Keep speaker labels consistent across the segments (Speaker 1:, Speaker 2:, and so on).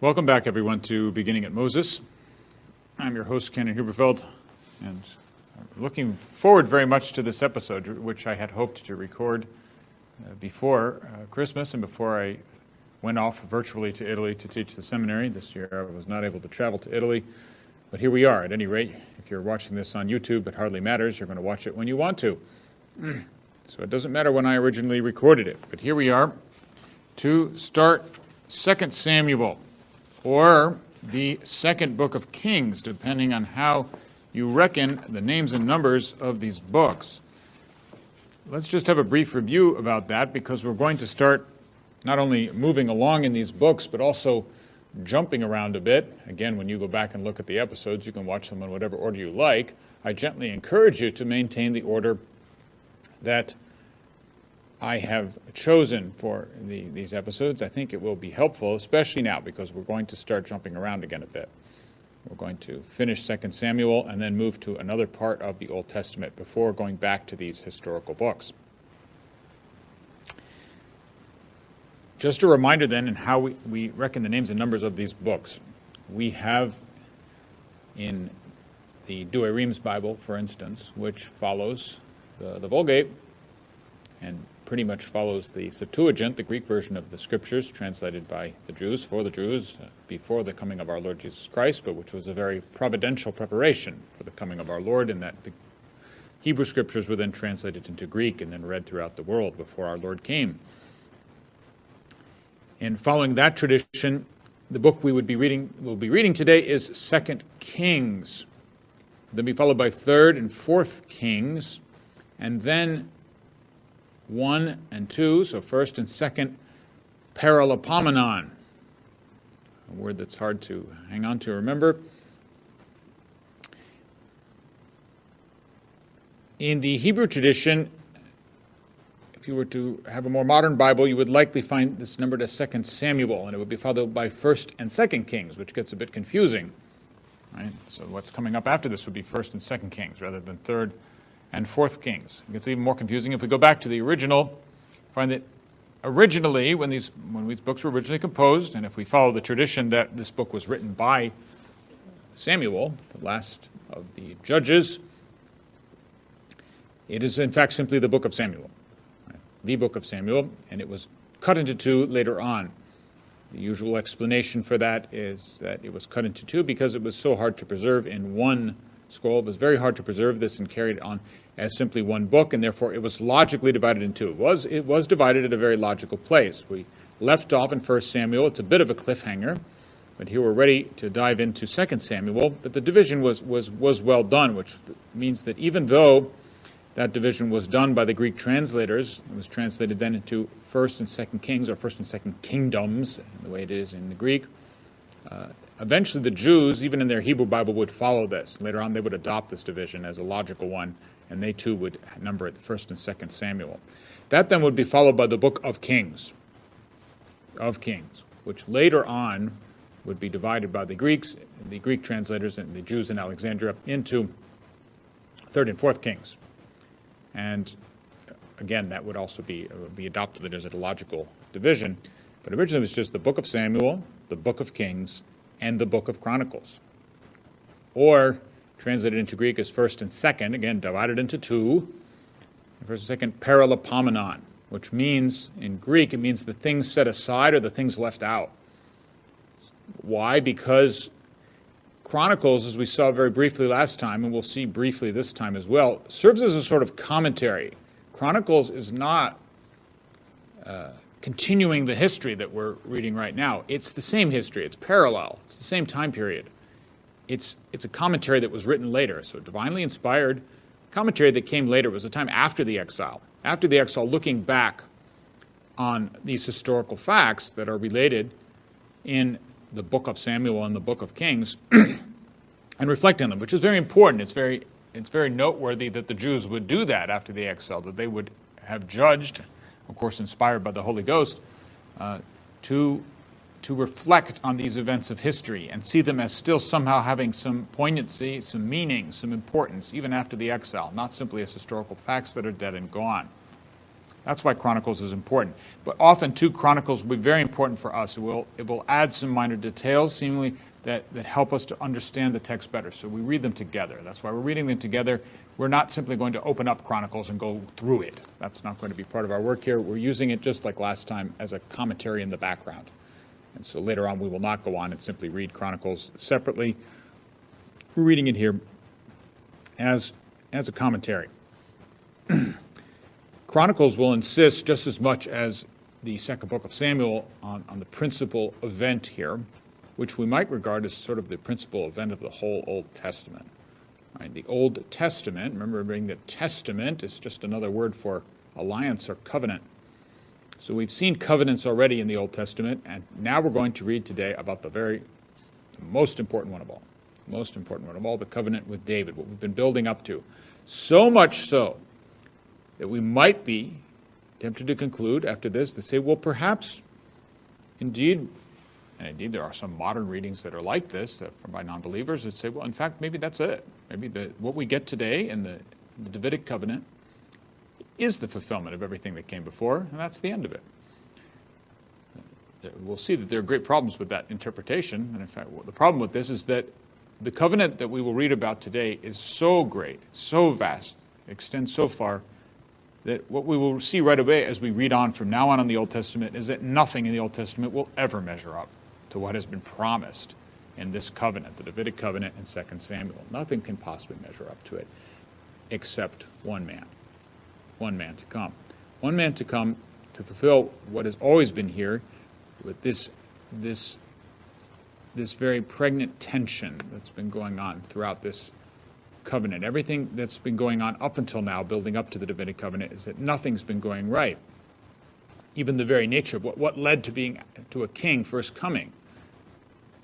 Speaker 1: Welcome back, everyone, to Beginning at Moses. I'm your host, Ken Huberfeld, and I'm looking forward very much to this episode, which I had hoped to record uh, before uh, Christmas and before I went off virtually to Italy to teach the seminary. This year I was not able to travel to Italy, but here we are. At any rate, if you're watching this on YouTube, it hardly matters. You're going to watch it when you want to. So it doesn't matter when I originally recorded it, but here we are to start 2 Samuel or the second book of Kings, depending on how you reckon the names and numbers of these books. Let's just have a brief review about that because we're going to start not only moving along in these books, but also jumping around a bit. Again, when you go back and look at the episodes, you can watch them in whatever order you like. I gently encourage you to maintain the order that I have chosen for the, these episodes. I think it will be helpful, especially now because we're going to start jumping around again a bit. We're going to finish 2 Samuel and then move to another part of the Old Testament before going back to these historical books. Just a reminder then in how we, we reckon the names and numbers of these books. We have in the Douay Rheims Bible, for instance, which follows the, the Vulgate and pretty much follows the Septuagint, the Greek version of the Scriptures, translated by the Jews for the Jews uh, before the coming of our Lord Jesus Christ, but which was a very providential preparation for the coming of our Lord, in that the Hebrew Scriptures were then translated into Greek and then read throughout the world before our Lord came. And following that tradition, the book we would be reading, will be reading today is Second Kings. Then be followed by Third and Fourth Kings, and then 1 and 2, so first and second paralipomenon, a word that's hard to hang on to remember. In the Hebrew tradition, if you were to have a more modern Bible, you would likely find this numbered as Second Samuel, and it would be followed by First and Second Kings, which gets a bit confusing. Right? So what's coming up after this would be First and Second Kings rather than Third and Fourth Kings. It gets even more confusing if we go back to the original. Find that originally, when these when these books were originally composed, and if we follow the tradition that this book was written by Samuel, the last of the judges, it is in fact simply the book of Samuel, right? the book of Samuel, and it was cut into two later on. The usual explanation for that is that it was cut into two because it was so hard to preserve in one scroll. It was very hard to preserve this and carry it on as simply one book, and therefore it was logically divided in two. It was, it was divided at a very logical place. We left off in 1 Samuel. It's a bit of a cliffhanger, but here we're ready to dive into 2 Samuel. But the division was, was, was well done, which means that even though that division was done by the Greek translators, it was translated then into 1st and 2nd Kings, or 1st and 2nd Kingdoms, the way it is in the Greek. Uh, eventually, the Jews, even in their Hebrew Bible, would follow this. Later on, they would adopt this division as a logical one and they too would number it first and second Samuel. That then would be followed by the book of Kings, of Kings, which later on would be divided by the Greeks, the Greek translators, and the Jews in Alexandria into third and fourth Kings. And again, that would also be uh, be adopted as a logical division. But originally, it was just the book of Samuel, the book of Kings, and the book of Chronicles. Or translated into Greek as first and second, again, divided into two. First and second, paralipomenon, which means, in Greek, it means the things set aside or the things left out. Why? Because Chronicles, as we saw very briefly last time, and we'll see briefly this time as well, serves as a sort of commentary. Chronicles is not uh, continuing the history that we're reading right now. It's the same history, it's parallel, it's the same time period it's, it's a commentary that was written later. So, divinely inspired commentary that came later was a time after the exile. After the exile, looking back on these historical facts that are related in the book of Samuel and the book of Kings and reflecting on them, which is very important. It's very, it's very noteworthy that the Jews would do that after the exile, that they would have judged, of course, inspired by the Holy Ghost, uh, to to reflect on these events of history and see them as still somehow having some poignancy, some meaning, some importance, even after the exile, not simply as historical facts that are dead and gone. That's why Chronicles is important. But often, too, Chronicles will be very important for us. It will, it will add some minor details, seemingly, that, that help us to understand the text better. So we read them together. That's why we're reading them together. We're not simply going to open up Chronicles and go through it. That's not going to be part of our work here. We're using it just like last time as a commentary in the background. And so later on, we will not go on and simply read Chronicles separately. We're reading it here as, as a commentary. Chronicles will insist just as much as the second book of Samuel on, on the principal event here, which we might regard as sort of the principal event of the whole Old Testament. Right, the Old Testament, remembering that testament is just another word for alliance or covenant. So we've seen covenants already in the Old Testament, and now we're going to read today about the very the most important one of all. Most important one of all, the covenant with David, what we've been building up to. So much so that we might be tempted to conclude after this to say, well, perhaps indeed, and indeed there are some modern readings that are like this that from by non-believers that say, well, in fact, maybe that's it. Maybe the, what we get today in the, the Davidic covenant is the fulfillment of everything that came before, and that's the end of it. Uh, we'll see that there are great problems with that interpretation, and in fact, the problem with this is that the covenant that we will read about today is so great, so vast, extends so far that what we will see right away as we read on from now on in the Old Testament is that nothing in the Old Testament will ever measure up to what has been promised in this covenant, the Davidic covenant in 2 Samuel. Nothing can possibly measure up to it except one man. One man to come. One man to come to fulfill what has always been here with this, this, this very pregnant tension that's been going on throughout this covenant. Everything that's been going on up until now, building up to the Davidic covenant, is that nothing's been going right. Even the very nature of what, what led to being to a king first coming.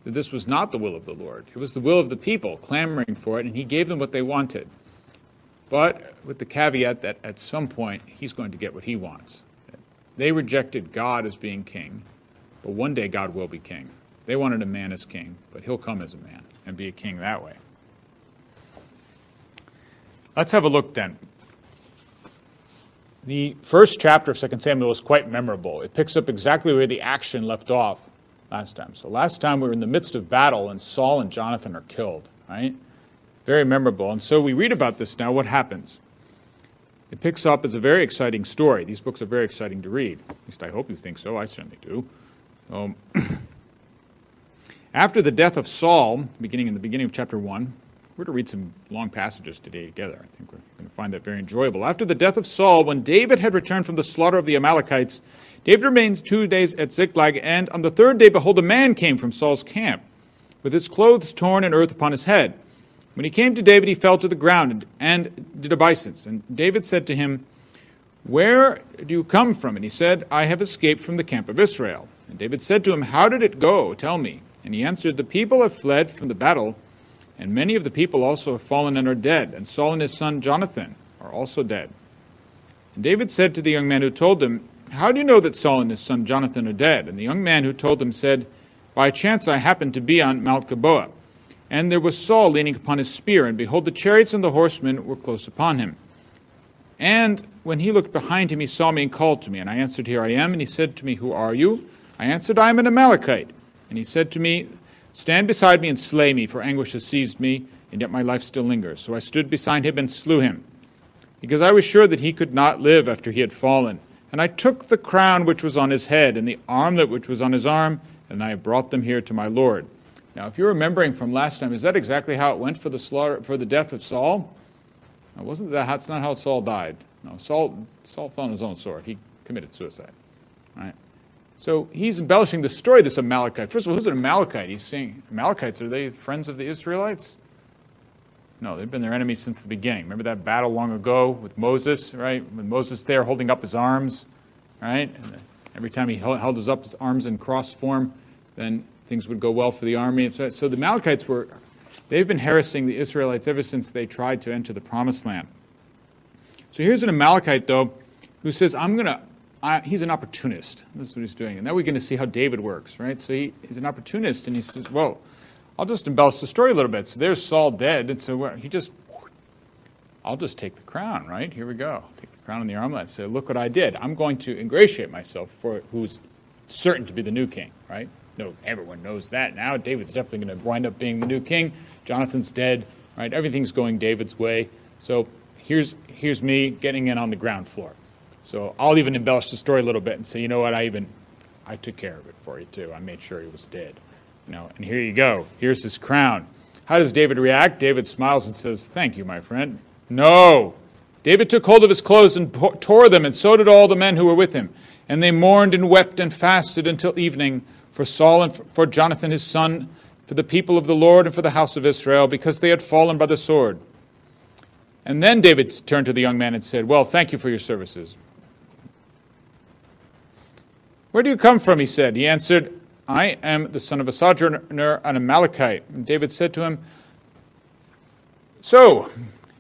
Speaker 1: That this was not the will of the Lord. It was the will of the people clamoring for it, and he gave them what they wanted. But with the caveat that at some point he's going to get what he wants. They rejected God as being king, but one day God will be king. They wanted a man as king, but he'll come as a man and be a king that way. Let's have a look then. The first chapter of 2 Samuel is quite memorable. It picks up exactly where the action left off last time. So last time we were in the midst of battle and Saul and Jonathan are killed, right? Very memorable. And so we read about this now. What happens? It picks up as a very exciting story. These books are very exciting to read. At least I hope you think so. I certainly do. Um, after the death of Saul, beginning in the beginning of chapter 1, we're to read some long passages today together. I think we're going to find that very enjoyable. After the death of Saul, when David had returned from the slaughter of the Amalekites, David remained two days at Ziklag, and on the third day, behold, a man came from Saul's camp, with his clothes torn and earth upon his head. When he came to David, he fell to the ground and, and did obeisance. And David said to him, Where do you come from? And he said, I have escaped from the camp of Israel. And David said to him, How did it go? Tell me. And he answered, The people have fled from the battle and many of the people also have fallen and are dead, and Saul and his son Jonathan are also dead. And David said to the young man who told him, How do you know that Saul and his son Jonathan are dead? And the young man who told him said, By chance I happened to be on Mount Gilboa. And there was Saul leaning upon his spear, and behold, the chariots and the horsemen were close upon him. And when he looked behind him, he saw me and called to me. And I answered, Here I am. And he said to me, Who are you? I answered, I am an Amalekite. And he said to me, Stand beside me and slay me, for anguish has seized me, and yet my life still lingers. So I stood beside him and slew him, because I was sure that he could not live after he had fallen. And I took the crown which was on his head, and the armlet which was on his arm, and I brought them here to my Lord. Now, if you're remembering from last time, is that exactly how it went for the slaughter for the death of Saul? Now, wasn't that that's not how Saul died? No, Saul Saul fell on his own sword. He committed suicide. Right? So he's embellishing the story of this Amalekite. First of all, who's an Amalekite? He's saying, Amalekites, are they friends of the Israelites? No, they've been their enemies since the beginning. Remember that battle long ago with Moses, right? When Moses there holding up his arms, right? Every time he held his up his arms in cross form, then things would go well for the army. So, so the Amalekites were, they've been harassing the Israelites ever since they tried to enter the promised land. So here's an Amalekite, though, who says, I'm going to he's an opportunist. That's what he's doing. And now we're going to see how David works, right? So he, he's an opportunist, and he says, well, I'll just embellish the story a little bit. So there's Saul dead, and so he just, I'll just take the crown, right? Here we go. Take the crown on the armlet, and said, Look what I did. I'm going to ingratiate myself for who's certain to be the new king, right? No, everyone knows that now. David's definitely going to wind up being the new king. Jonathan's dead, right? Everything's going David's way. So here's here's me getting in on the ground floor. So I'll even embellish the story a little bit and say, you know what, I even I took care of it for you too. I made sure he was dead. Know, and here you go. Here's his crown. How does David react? David smiles and says, Thank you, my friend. No. David took hold of his clothes and tore them, and so did all the men who were with him. And they mourned and wept and fasted until evening for Saul and for Jonathan his son, for the people of the Lord and for the house of Israel, because they had fallen by the sword. And then David turned to the young man and said, Well, thank you for your services. Where do you come from? He said. He answered, I am the son of a sojourner, an Amalekite. And David said to him, So,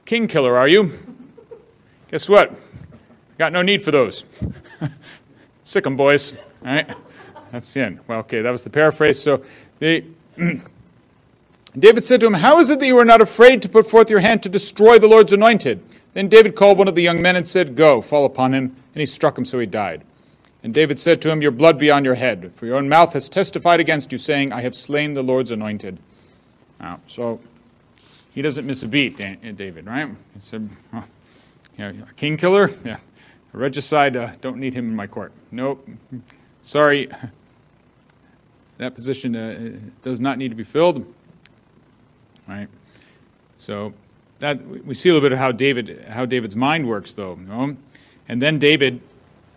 Speaker 1: king killer, are you? Guess what? Got no need for those. Sick 'em, boys. All right? That's the end. Well, okay, that was the paraphrase. So, they. David said to him, How is it that you are not afraid to put forth your hand to destroy the Lord's anointed? Then David called one of the young men and said, Go, fall upon him. And he struck him, so he died. And David said to him, Your blood be on your head, for your own mouth has testified against you, saying, I have slain the Lord's anointed. Now, so he doesn't miss a beat, David, right? He said, a king killer? Yeah. A regicide, uh, don't need him in my court. Nope. Sorry. That position uh, does not need to be filled. Right? So that we see a little bit of how David how David's mind works though. You know? And then David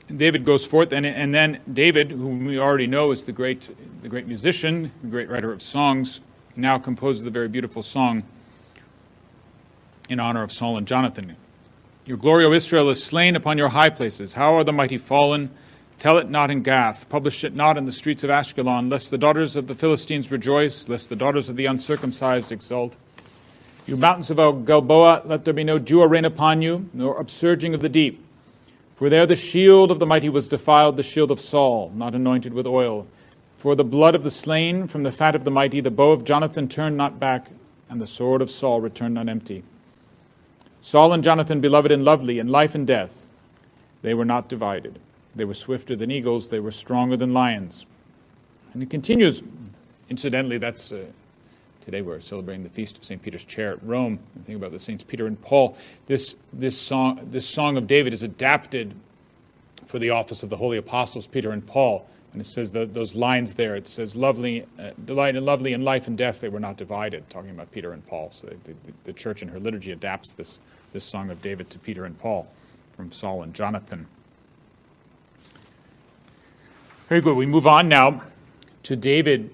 Speaker 1: David goes forth, and, and then David, whom we already know is the great, the great musician, the great writer of songs, now composes the very beautiful song in honor of Saul and Jonathan. Your glory, O Israel, is slain upon your high places. How are the mighty fallen? Tell it not in Gath, publish it not in the streets of Ashkelon, lest the daughters of the Philistines rejoice, lest the daughters of the uncircumcised exult. You mountains of Gilboa, let there be no dew or rain upon you, nor upsurging of the deep. For there the shield of the mighty was defiled, the shield of Saul, not anointed with oil. For the blood of the slain, from the fat of the mighty, the bow of Jonathan turned not back, and the sword of Saul returned not empty. Saul and Jonathan, beloved and lovely, in life and death, they were not divided. They were swifter than eagles, they were stronger than lions. And it continues. Incidentally, that's uh, Today we're celebrating the feast of St. Peter's Chair at Rome. And think about the Saints Peter and Paul. This, this, song, this song of David is adapted for the office of the holy apostles Peter and Paul. And it says the, those lines there. It says, "Lovely, uh, delight and lovely in life and death, they were not divided." Talking about Peter and Paul. So the, the, the church in her liturgy adapts this this song of David to Peter and Paul from Saul and Jonathan. Very good. We move on now to David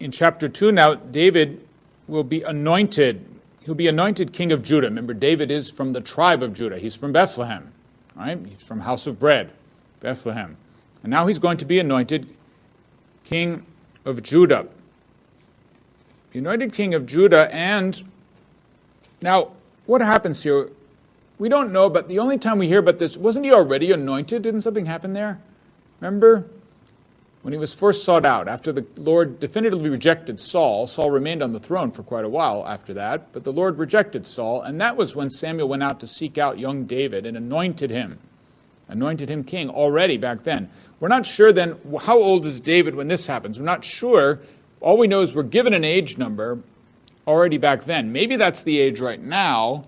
Speaker 1: in chapter 2 now, David will be anointed. He'll be anointed king of Judah. Remember, David is from the tribe of Judah. He's from Bethlehem, right? He's from House of Bread, Bethlehem. And now he's going to be anointed king of Judah. Anointed king of Judah. And now, what happens here? We don't know, but the only time we hear about this, wasn't he already anointed? Didn't something happen there? Remember? When he was first sought out, after the Lord definitively rejected Saul, Saul remained on the throne for quite a while after that, but the Lord rejected Saul, and that was when Samuel went out to seek out young David and anointed him. Anointed him king already back then. We're not sure then, how old is David when this happens? We're not sure. All we know is we're given an age number already back then. Maybe that's the age right now,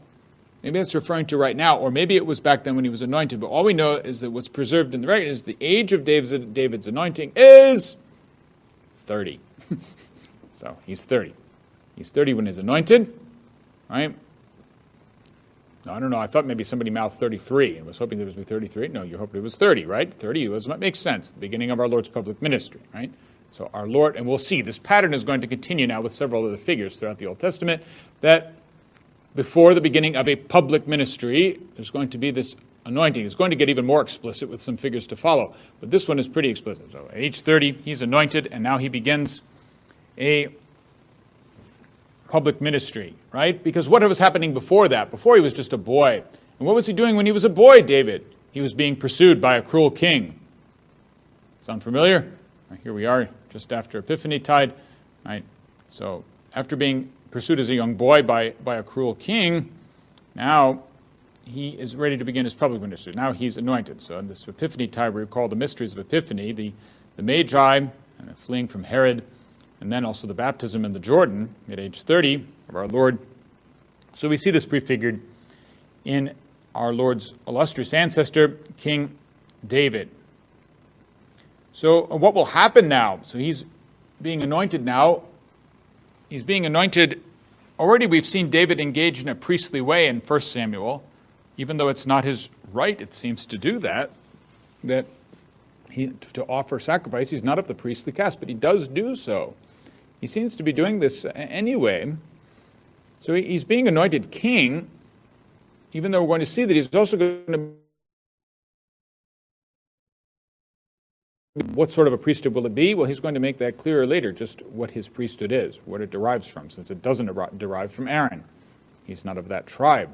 Speaker 1: Maybe that's referring to right now, or maybe it was back then when he was anointed. But all we know is that what's preserved in the record is the age of David's, David's anointing is 30. so he's 30. He's 30 when he's anointed, right? No, I don't know. I thought maybe somebody mouthed 33 and was hoping it was 33. No, you hoped it was 30, right? 30 was what makes sense. The beginning of our Lord's public ministry, right? So our Lord, and we'll see this pattern is going to continue now with several other figures throughout the Old Testament that before the beginning of a public ministry, there's going to be this anointing. It's going to get even more explicit with some figures to follow. But this one is pretty explicit. So at age 30, he's anointed, and now he begins a public ministry, right? Because what was happening before that? Before he was just a boy. And what was he doing when he was a boy, David? He was being pursued by a cruel king. Sound familiar? Here we are, just after Epiphany tide, right? So after being pursued as a young boy by, by a cruel king, now he is ready to begin his public ministry. Now he's anointed. So in this Epiphany time, we recall the mysteries of Epiphany, the, the Magi fleeing from Herod, and then also the baptism in the Jordan at age 30 of our Lord. So we see this prefigured in our Lord's illustrious ancestor, King David. So, uh, what will happen now? So, he's being anointed now. He's being anointed. Already, we've seen David engage in a priestly way in 1 Samuel, even though it's not his right, it seems, to do that, that he, to offer sacrifice. He's not of the priestly caste, but he does do so. He seems to be doing this anyway. So, he's being anointed king, even though we're going to see that he's also going to What sort of a priesthood will it be? Well, he's going to make that clearer later, just what his priesthood is, what it derives from, since it doesn't derive from Aaron. He's not of that tribe.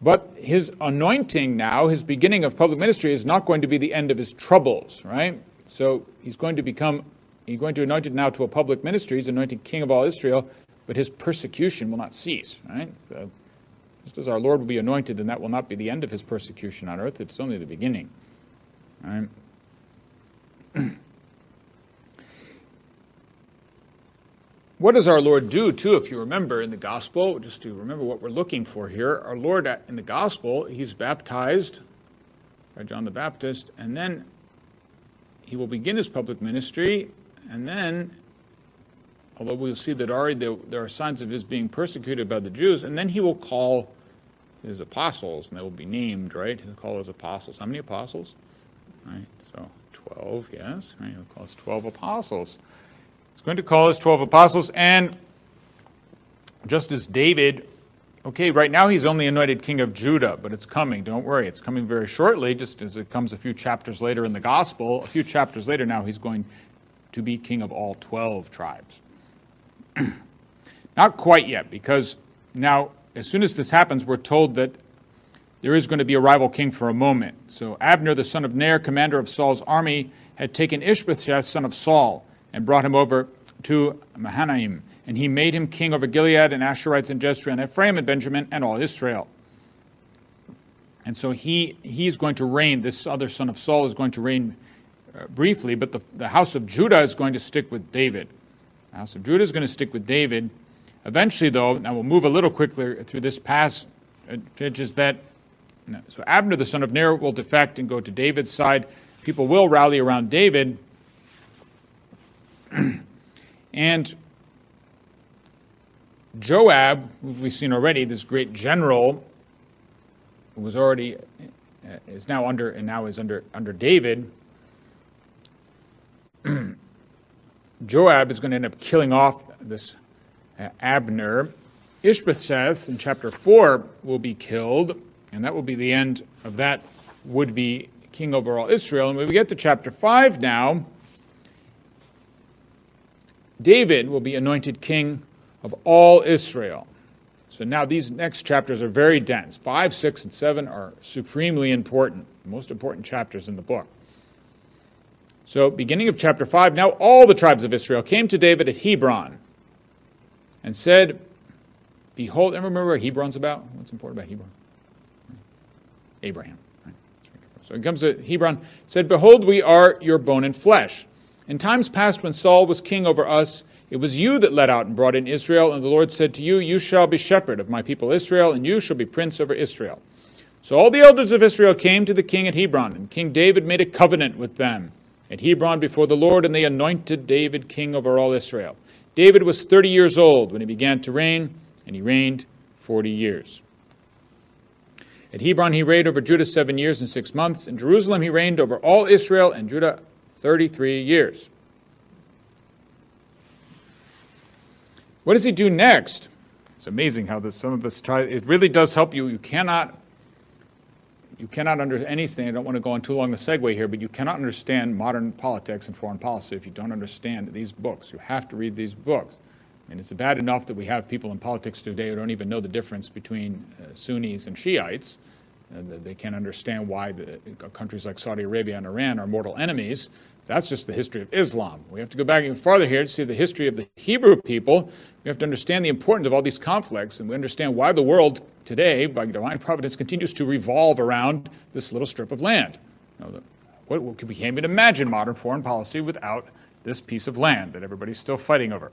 Speaker 1: But his anointing now, his beginning of public ministry, is not going to be the end of his troubles, right? So he's going to become, he's going to anoint it now to a public ministry. He's anointed king of all Israel, but his persecution will not cease, right? So, just as our Lord will be anointed, and that will not be the end of his persecution on earth, it's only the beginning. Right? what does our Lord do, too, if you remember in the gospel? Just to remember what we're looking for here. Our Lord uh, in the gospel, he's baptized by John the Baptist, and then he will begin his public ministry, and then, although we'll see that already there, there are signs of his being persecuted by the Jews, and then he will call his apostles, and they will be named, right? He'll call his apostles. How many apostles? Right, so 12, yes, right, he'll call us 12 apostles. He's going to call us 12 apostles, and just as David, okay, right now he's only anointed king of Judah, but it's coming, don't worry, it's coming very shortly, just as it comes a few chapters later in the gospel. A few chapters later now, he's going to be king of all 12 tribes. Not quite yet, because now, as soon as this happens, we're told that there is going to be a rival king for a moment. So Abner, the son of Ner, commander of Saul's army, had taken Ishbosheth, son of Saul, and brought him over to Mahanaim. And he made him king over Gilead and Asherites and Jezreel and Ephraim and Benjamin and all Israel. And so he, he's going to reign. This other son of Saul is going to reign uh, briefly, but the, the house of Judah is going to stick with David. The house of Judah is going to stick with David. Eventually, though, now we'll move a little quicker through this passage, is that so Abner, the son of Ner, will defect and go to David's side. People will rally around David. and Joab, we've seen already, this great general, who was already uh, is now under and now is under under David. Joab is going to end up killing off this uh, Abner. Ishbosheth in chapter 4 will be killed. And that will be the end of that would be king over all Israel. And when we get to chapter 5 now, David will be anointed king of all Israel. So now these next chapters are very dense. 5, 6, and 7 are supremely important, the most important chapters in the book. So, beginning of chapter 5, now all the tribes of Israel came to David at Hebron and said, Behold, and remember what Hebron's about? What's important about Hebron? Abraham. So he comes to Hebron, said, Behold, we are your bone and flesh. In times past, when Saul was king over us, it was you that led out and brought in Israel, and the Lord said to you, You shall be shepherd of my people Israel, and you shall be prince over Israel. So all the elders of Israel came to the king at Hebron, and King David made a covenant with them at Hebron before the Lord, and they anointed David king over all Israel. David was 30 years old when he began to reign, and he reigned 40 years. At Hebron he reigned over Judah seven years and six months. In Jerusalem he reigned over all Israel and Judah 33 years. What does he do next? It's amazing how this, some of this try, it really does help you. You cannot, you cannot understand anything. I don't want to go on too long a segue here, but you cannot understand modern politics and foreign policy if you don't understand these books. You have to read these books. And it's bad enough that we have people in politics today who don't even know the difference between uh, Sunnis and Shiites. They can't understand why the, uh, countries like Saudi Arabia and Iran are mortal enemies. That's just the history of Islam. We have to go back even farther here to see the history of the Hebrew people. We have to understand the importance of all these conflicts, and we understand why the world today, by divine providence, continues to revolve around this little strip of land. You know, what, what, we can't even imagine modern foreign policy without this piece of land that everybody's still fighting over.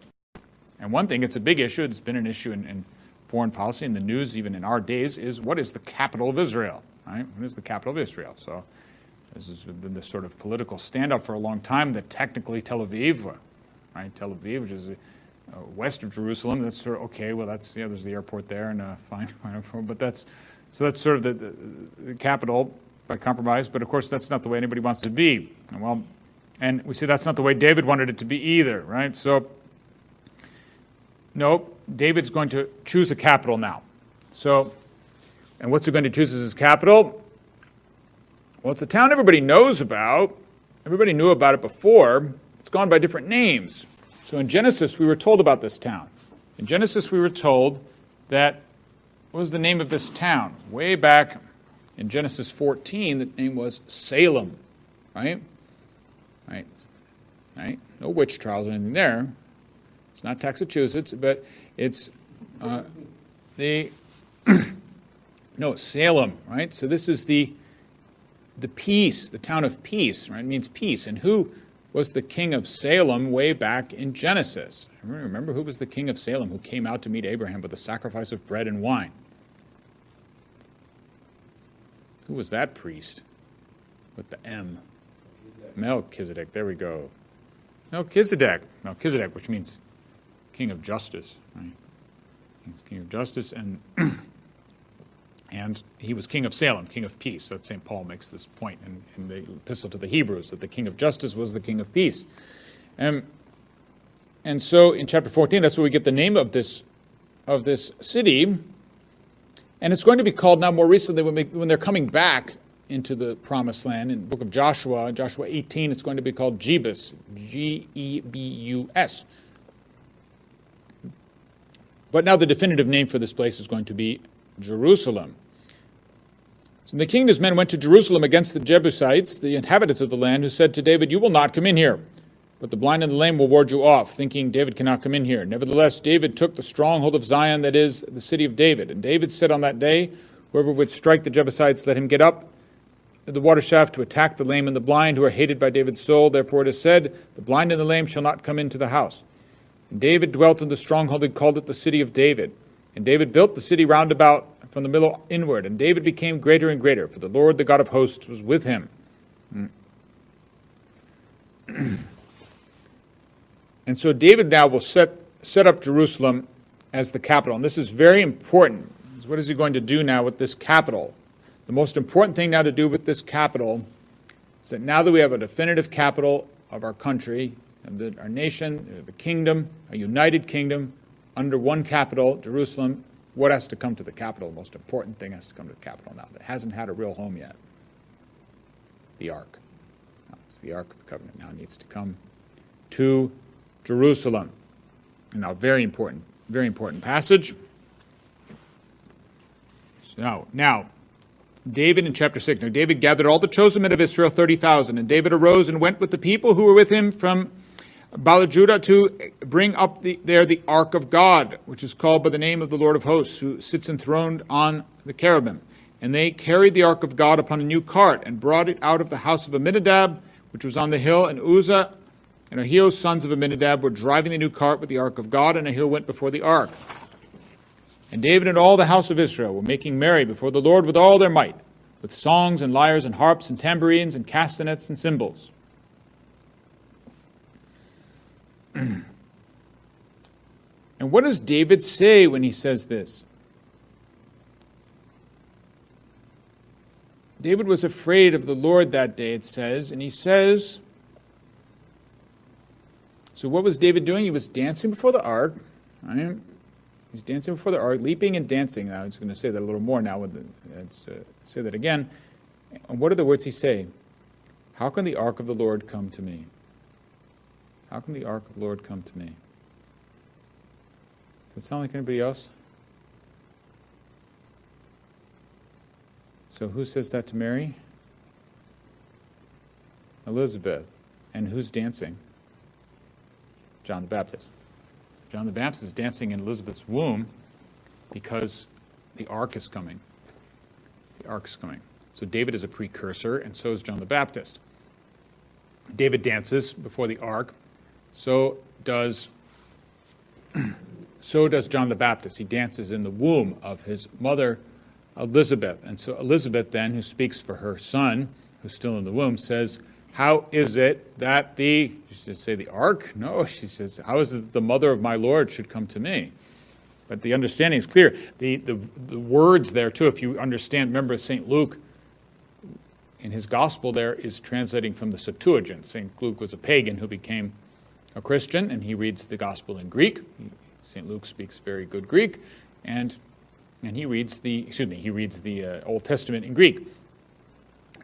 Speaker 1: And one thing, it's a big issue, it's been an issue in, in foreign policy, in the news, even in our days, is what is the capital of Israel? Right? What is the capital of Israel? So this has been this sort of political standoff for a long time that technically Tel Aviv, right? Tel Aviv, which is uh, west of Jerusalem, that's sort of okay. Well, that's yeah, there's the airport there, and uh, fine, fine, but that's so that's sort of the, the, the, capital by compromise. But of course, that's not the way anybody wants it to be. Well, and we see that's not the way David wanted it to be either, right? So, nope, David's going to choose a capital now. So, and what's he going to choose as his capital? Well, it's a town everybody knows about. Everybody knew about it before. It's gone by different names. So in Genesis, we were told about this town. In Genesis, we were told that what was the name of this town? Way back in Genesis 14, the name was Salem, right? Right? Right? No witch trials or anything there. Not Massachusetts, but it's uh, the no Salem, right? So this is the the peace, the town of peace, right? It means peace. And who was the king of Salem way back in Genesis? Remember who was the king of Salem who came out to meet Abraham with a sacrifice of bread and wine? Who was that priest with the M? Melchizedek. There we go. Melchizedek. Melchizedek, which means king of justice, right? He's king of justice and and he was king of Salem, king of peace. That St. Paul makes this point in, in, the epistle to the Hebrews, that the king of justice was the king of peace. And, and so in chapter 14, that's where we get the name of this, of this city. And it's going to be called now more recently when, we, when they're coming back into the promised land in the book of Joshua, Joshua 18, it's going to be called Jebus, G E B U S. But now the definitive name for this place is going to be Jerusalem. So the king's men went to Jerusalem against the Jebusites, the inhabitants of the land, who said to David, You will not come in here, but the blind and the lame will ward you off, thinking David cannot come in here. Nevertheless, David took the stronghold of Zion, that is, the city of David. And David said on that day, Whoever would strike the Jebusites, let him get up the water shaft to attack the lame and the blind, who are hated by David's soul. Therefore it is said, The blind and the lame shall not come into the house. And David dwelt in the stronghold and called it the city of David. And David built the city round about from the middle inward, and David became greater and greater, for the Lord, the God of hosts, was with him. and so David now will set, set up Jerusalem as the capital. And this is very important. What is he going to do now with this capital? The most important thing now to do with this capital is that now that we have a definitive capital of our country, the, our nation, the kingdom, a united kingdom, under one capital, Jerusalem, what has to come to the capital? The most important thing has to come to the capital now that hasn't had a real home yet. The ark. So the ark of the covenant now needs to come to Jerusalem. Now, very important, very important passage. So now, David in chapter 6. Now, David gathered all the chosen men of Israel, 30,000. And David arose and went with the people who were with him from Baal-judah to bring up the, there the ark of God, which is called by the name of the Lord of hosts, who sits enthroned on the cherubim. And they carried the ark of God upon a new cart and brought it out of the house of Abinadab, which was on the hill. And Uzzah and Ahio, sons of Abinadab, were driving the new cart with the ark of God, and Ahio went before the ark. And David and all the house of Israel were making merry before the Lord with all their might, with songs and lyres and harps and tambourines and castanets and cymbals. and what does David say when he says this? David was afraid of the Lord that day, it says, and he says, so what was David doing? He was dancing before the ark. Right? He's dancing before the ark, leaping and dancing. I was going to say that a little more now. Let's uh, say that again. And what are the words he say? How can the ark of the Lord come to me? How can the ark of the Lord come to me? Does it sound like anybody else? So who says that to Mary? Elizabeth. And who's dancing? John the Baptist. John the Baptist is dancing in Elizabeth's womb because the ark is coming. The ark's coming. So David is a precursor, and so is John the Baptist. David dances before the ark. So does so does John the Baptist. He dances in the womb of his mother Elizabeth. And so Elizabeth then, who speaks for her son, who's still in the womb, says, How is it that the, she should say the ark? No, she says, How is it the mother of my Lord should come to me? But the understanding is clear. The, the, the words there, too, if you understand, remember St. Luke, in his gospel there, is translating from the Septuagint. St. Luke was a pagan who became a Christian, and he reads the gospel in Greek. St. Luke speaks very good Greek, and and he reads the excuse me he reads the uh, Old Testament in Greek.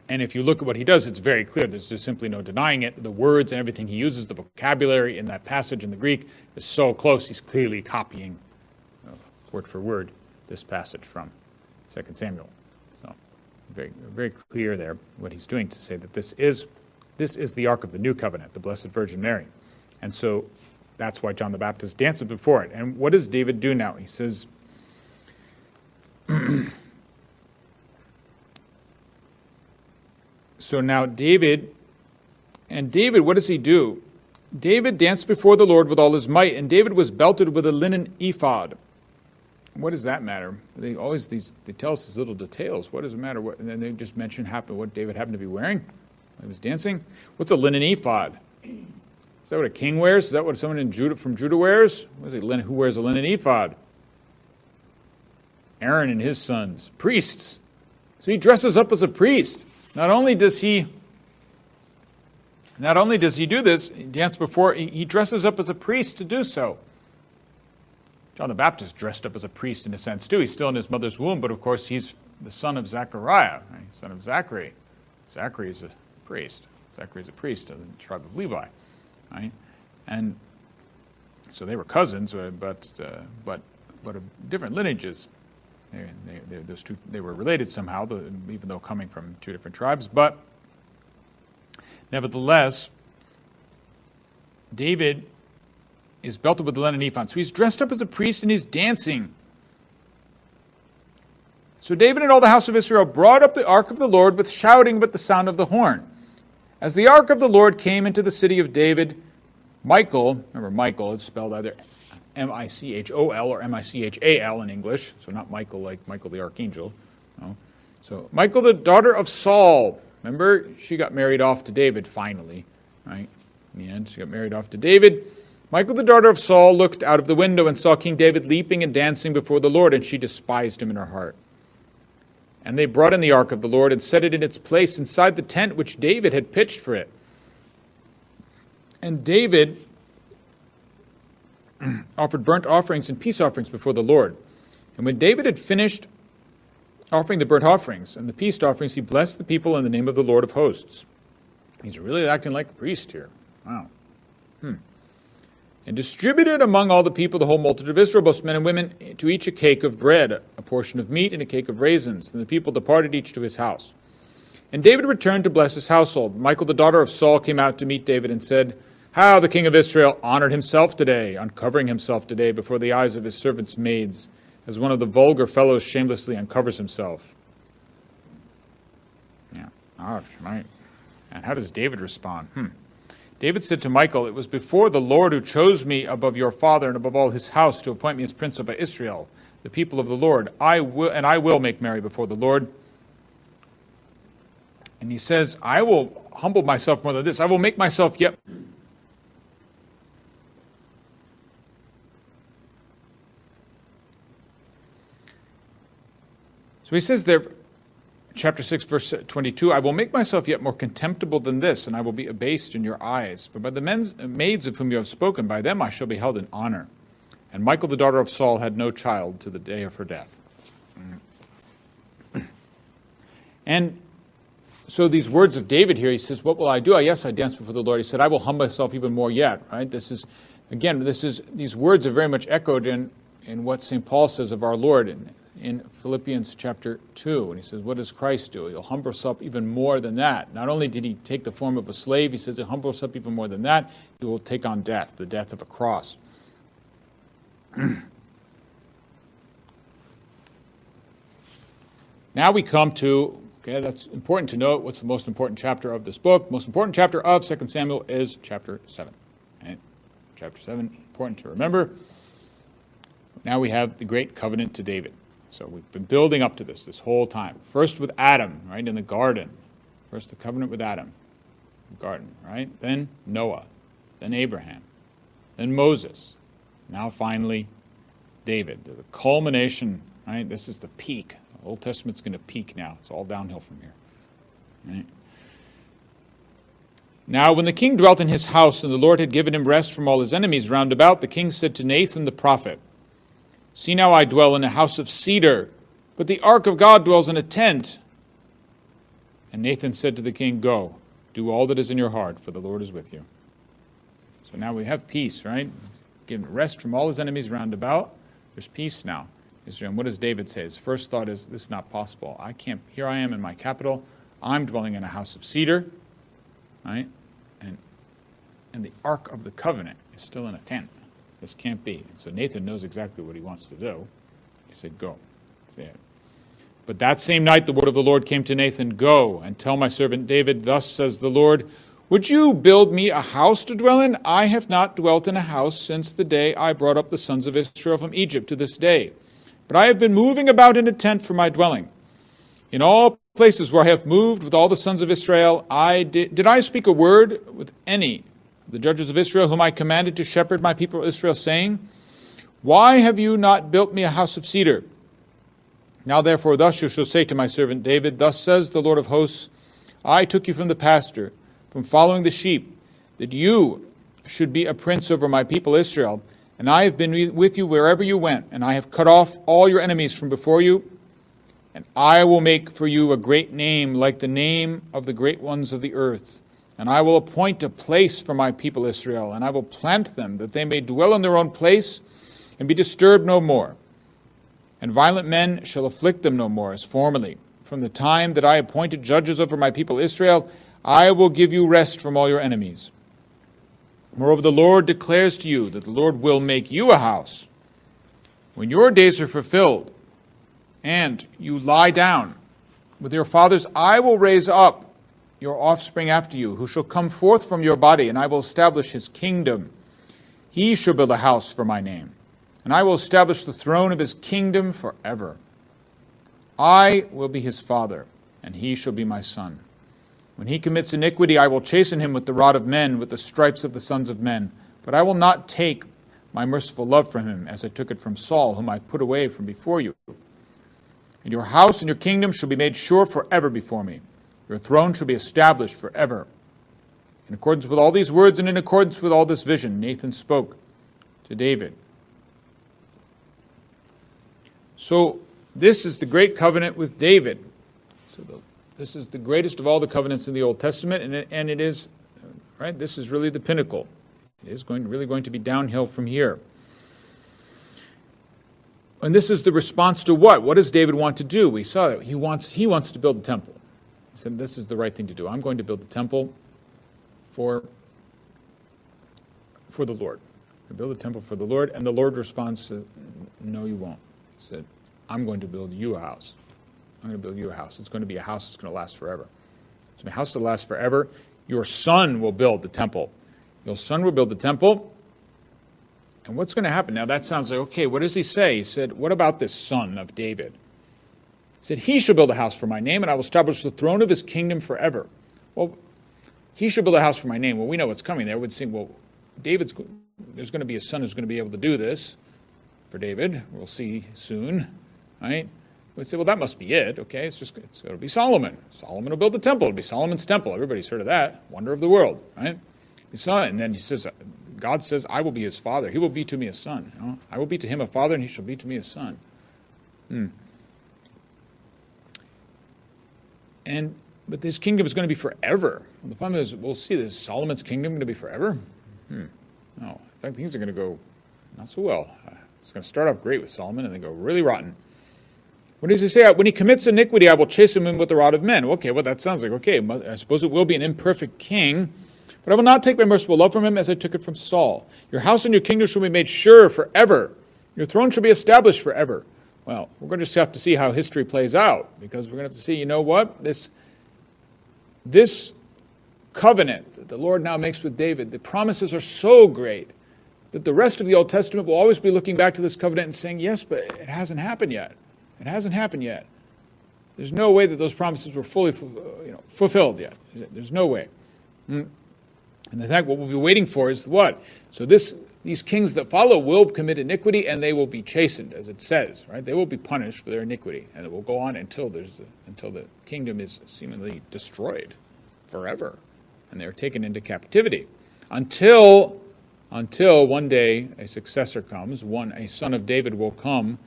Speaker 1: And if you look at what he does, it's very clear. There's just simply no denying it. The words and everything he uses, the vocabulary in that passage in the Greek is so close. He's clearly copying, uh, word for word, this passage from 2 Samuel. So, very, very clear there what he's doing to say that this is, this is the ark of the new covenant, the Blessed Virgin Mary. And so that's why John the Baptist dances before it. And what does David do now? He says, so now David, and David, what does he do? David danced before the Lord with all his might, and David was belted with a linen ephod. What does that matter? They always these they tell us these little details. What does it matter? What, and then they just mention happen what David happened to be wearing. He was dancing. What's a linen ephod? Is that what a king wears? Is that what someone in Judah from Judah wears? What is it? Who wears a linen ephod? Aaron and his sons, priests. So he dresses up as a priest. Not only does he not only does he do this, he before he dresses up as a priest to do so. John the Baptist dressed up as a priest in a sense too. He's still in his mother's womb, but of course he's the son of Zechariah, right? son of Zachary. Zachary is a priest. Zachary is a priest of the tribe of Levi, right? And so they were cousins, uh, but uh, but but of different lineages. They, they, they, two, they were related somehow, even though coming from two different tribes. But nevertheless, David is belted with the linen ephod. So he's dressed up as a priest and he's dancing. So David and all the house of Israel brought up the ark of the Lord with shouting but the sound of the horn. As the ark of the Lord came into the city of David, Michal, remember Michal, it's spelled either M I C H O L or M I C H A L in English, so not Michael like Michael the Archangel. No. So, Michal, the daughter of Saul. Remember, she got married off to David finally, right? In the end, she got married off to David. Michal, the daughter of Saul, looked out of the window and saw King David leaping and dancing before the Lord, and she despised him in her heart. And they brought in the ark of the Lord and set it in its place inside the tent which David had pitched for it. And David offered burnt offerings and peace offerings before the Lord. And when David had finished offering the burnt offerings and the peace offerings, he blessed the people in the name of the Lord of hosts. He's really acting like a priest here. Wow. Hmm. And distributed among all the people, the whole multitude of Israel, both men and women, to each a cake of bread, a portion of meat, and a cake of raisins. And the people departed each to his house. And David returned to bless his household. Michal, the daughter of Saul, came out to meet David and said, how the king of Israel honored himself today, uncovering himself today before the eyes of his servants' maids, as one of the vulgar fellows shamelessly uncovers himself. Yeah, gosh, right. And how does David respond? Hmm. David said to Michal, It was before the Lord who chose me above your father and above all his house to appoint me as prince over Israel, the people of the Lord. I will, and I will make merry before the Lord. And he says, I will humble myself more than this. I will make myself yet So he says there, chapter 6, verse 22, I will make myself yet more contemptible than this, and I will be abased in your eyes. But by the men's, maids of whom you have spoken, by them I shall be held in honor. And Michal, the daughter of Saul, had no child to the day of her death. And so these words of David here, he says, What will I do? I Yes, I dance before the Lord. He said, I will humble myself even more yet. Right? This is, again, this is these words are very much echoed in, in what St. Paul says of our Lord in in Philippians chapter 2. And he says, What does Christ do? He'll humble himself even more than that. Not only did he take the form of a slave, he says he'll humble himself even more than that. He will take on death, the death of a cross. now we come to, okay, that's important to note. What's the most important chapter of this book? Most important chapter of 2 Samuel is chapter 7. Right? Chapter 7, important to remember. Now we have the great covenant to David. So we've been building up to this this whole time. First with Adam, right, in the garden. First the covenant with Adam, the garden, right? Then Noah, then Abraham, then Moses. Now finally David. The culmination, right? This is the peak. The Old Testament's going to peak now. It's all downhill from here. Right? Now, when the king dwelt in his house, and the Lord had given him rest from all his enemies round about, the king said to Nathan the prophet, See now I dwell in a house of cedar, but the ark of God dwells in a tent. And Nathan said to the king, Go, do all that is in your heart, for the Lord is with you. So now we have peace, right? Given rest from all his enemies round about. There's peace now. Israel. And what does David say? His first thought is, This is not possible. I can't, here I am in my capital. I'm dwelling in a house of cedar, right? And, and the ark of the covenant is still in a tent. This can't be. And so Nathan knows exactly what he wants to do. He said, Go. But that same night the word of the Lord came to Nathan Go and tell my servant David, Thus says the Lord, Would you build me a house to dwell in? I have not dwelt in a house since the day I brought up the sons of Israel from Egypt to this day. But I have been moving about in a tent for my dwelling. In all places where I have moved with all the sons of Israel, I did, did I speak a word with any the judges of Israel, whom I commanded to shepherd my people Israel, saying, Why have you not built me a house of cedar? Now therefore, thus you shall say to my servant David, Thus says the Lord of hosts, I took you from the pasture, from following the sheep, that you should be a prince over my people Israel. And I have been with you wherever you went, and I have cut off all your enemies from before you. And I will make for you a great name, like the name of the great ones of the earth. And I will appoint a place for my people Israel, and I will plant them, that they may dwell in their own place and be disturbed no more. And violent men shall afflict them no more, as formerly. From the time that I appointed judges over my people Israel, I will give you rest from all your enemies. Moreover, the Lord declares to you that the Lord will make you a house. When your days are fulfilled, and you lie down with your fathers, I will raise up your offspring after you, who shall come forth from your body, and I will establish his kingdom. He shall build a house for my name, and I will establish the throne of his kingdom forever. I will be his father, and he shall be my son. When he commits iniquity, I will chasten him with the rod of men, with the stripes of the sons of men. But I will not take my merciful love from him, as I took it from Saul, whom I put away from before you. And your house and your kingdom shall be made sure forever before me. Your throne shall be established forever. In accordance with all these words and in accordance with all this vision, Nathan spoke to David. So, this is the great covenant with David. So, the, this is the greatest of all the covenants in the Old Testament, and it, and it is, right, this is really the pinnacle. It is going, really going to be downhill from here. And this is the response to what? What does David want to do? We saw that he wants, he wants to build a temple said, This is the right thing to do. I'm going to build a temple for, for the Lord. I build a temple for the Lord. And the Lord responds, No, you won't. He said, I'm going to build you a house. I'm going to build you a house. It's going to be a house that's going to last forever. It's a house that lasts forever. Your son will build the temple. Your son will build the temple. And what's going to happen? Now that sounds like, okay, what does he say? He said, What about this son of David? Said, He shall build a house for my name, and I will establish the throne of his kingdom forever. Well, he shall build a house for my name. Well, we know what's coming there. We'd say, well, David's there's going to be a son who's going to be able to do this for David. We'll see soon, right? We'd say, well, that must be it. Okay, it's just it's, it'll be Solomon. Solomon will build the temple. It'll be Solomon's temple. Everybody's heard of that. Wonder of the world, right? He saw it, and then he says, God says, I will be his father. He will be to me a son. You know? I will be to him a father, and he shall be to me a son. Hmm. And but this kingdom is going to be forever. the problem is, we'll see this Solomon's kingdom going to be forever. Hmm. No, in fact, things are going to go not so well. It's going to start off great with Solomon and then go really rotten. What does he say? When he commits iniquity, I will chase him in with the rod of men. Okay, well, that sounds like, okay, I suppose it will be an imperfect king, but I will not take my merciful love from him as I took it from Saul. Your house and your kingdom shall be made sure forever. Your throne shall be established forever. Well, we're going to just have to see how history plays out because we're going to have to see, you know what? This, this covenant that the Lord now makes with David, the promises are so great that the rest of the Old Testament will always be looking back to this covenant and saying, yes, but it hasn't happened yet. It hasn't happened yet. There's no way that those promises were fully you know, fulfilled yet. There's no way. Hmm. And in fact, what we'll be waiting for is what? So this, these kings that follow will commit iniquity and they will be chastened, as it says, right? They will be punished for their iniquity, and it will go on until there's until the kingdom is seemingly destroyed forever, and they are taken into captivity until until one day a successor comes, one a son of David will come.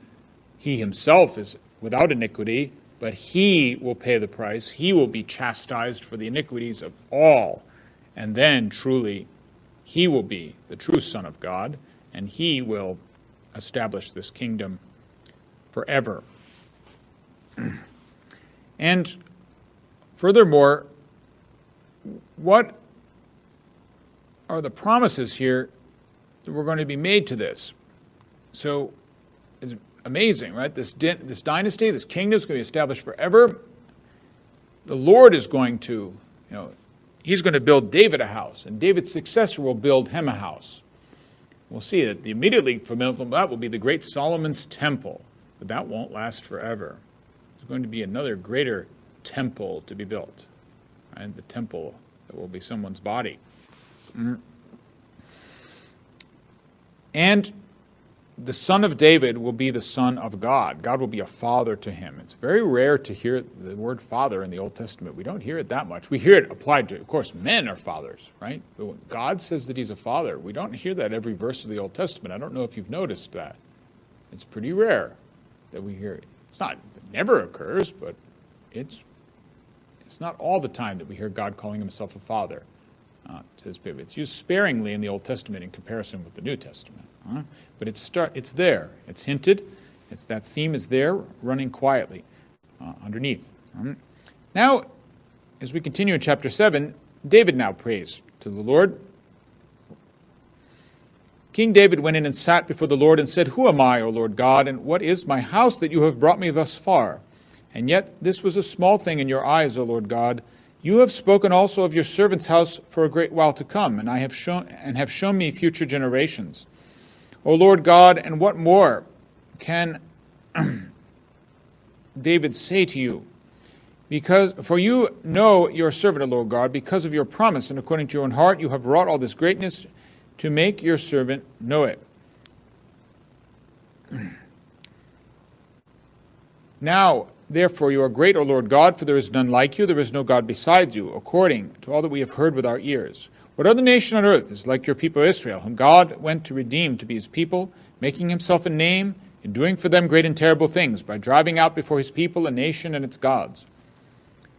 Speaker 1: He himself is without iniquity, but he will pay the price. He will be chastised for the iniquities of all. And then truly he will be the true Son of God, and he will establish this kingdom forever. and furthermore, what are the promises here that were going to be made to this? So it's amazing, right? This, this dynasty, this kingdom is going to be established forever. The Lord is going to, you know, he's going to build David a house, and David's successor will build him a house. We'll see that the immediately familiar from that will be the great Solomon's temple, but that won't last forever. There's going to be another greater temple to be built, and the temple that will be someone's body. Mm. And the son of David will be the son of God. God will be a father to him. It's very rare to hear the word father in the Old Testament. We don't hear it that much. We hear it applied to, of course, men are fathers, right? But when God says that he's a father, we don't hear that every verse of the Old Testament. I don't know if you've noticed that. It's pretty rare that we hear it. It's not, it never occurs, but it's, it's not all the time that we hear God calling himself a father uh, to his people. It's used sparingly in the Old Testament in comparison with the New Testament. But it's, start, it's there. It's hinted. It's that theme is there, running quietly uh, underneath. Um, now, as we continue in chapter 7, David now prays to the Lord. King David went in and sat before the Lord and said, Who am I, O Lord God, and what is my house that you have brought me thus far? And yet this was a small thing in your eyes, O Lord God. You have spoken also of your servant's house for a great while to come, and I have shown and have shown me future generations. O Lord God, and what more can David say to you? Because for you know your servant, O Lord God, because of your promise and according to your own heart, you have wrought all this greatness to make your servant know it. now, therefore, you are great, O Lord God, for there is none like you, there is no God besides you, according to all that we have heard with our ears. What other nation on earth is like your people Israel, whom God went to redeem to be his people, making himself a name and doing for them great and terrible things by driving out before his people a nation and its gods?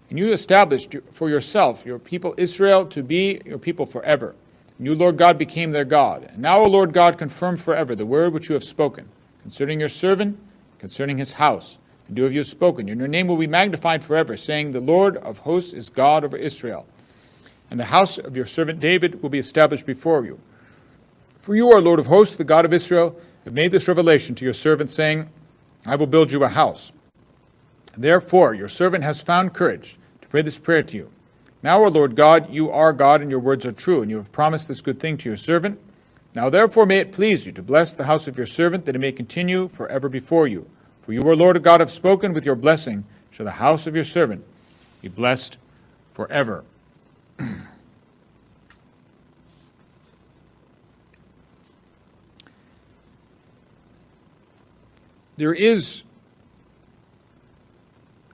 Speaker 1: And you established for yourself your people Israel to be your people forever. And you, Lord God, became their God. And now, O Lord God, confirm forever the word which you have spoken concerning your servant, concerning his house. And do have you spoken. And your name will be magnified forever, saying, The Lord of hosts is God over Israel and the house of your servant David will be established before you. For you are Lord of hosts, the God of Israel, have made this revelation to your servant, saying, I will build you a house. Therefore, your servant has found courage to pray this prayer to you. Now, O Lord God, you are God, and your words are true, and you have promised this good thing to your servant. Now, therefore, may it please you to bless the house of your servant, that it may continue forever before you. For you, O Lord God, have spoken with your blessing, shall the house of your servant be blessed forever. there is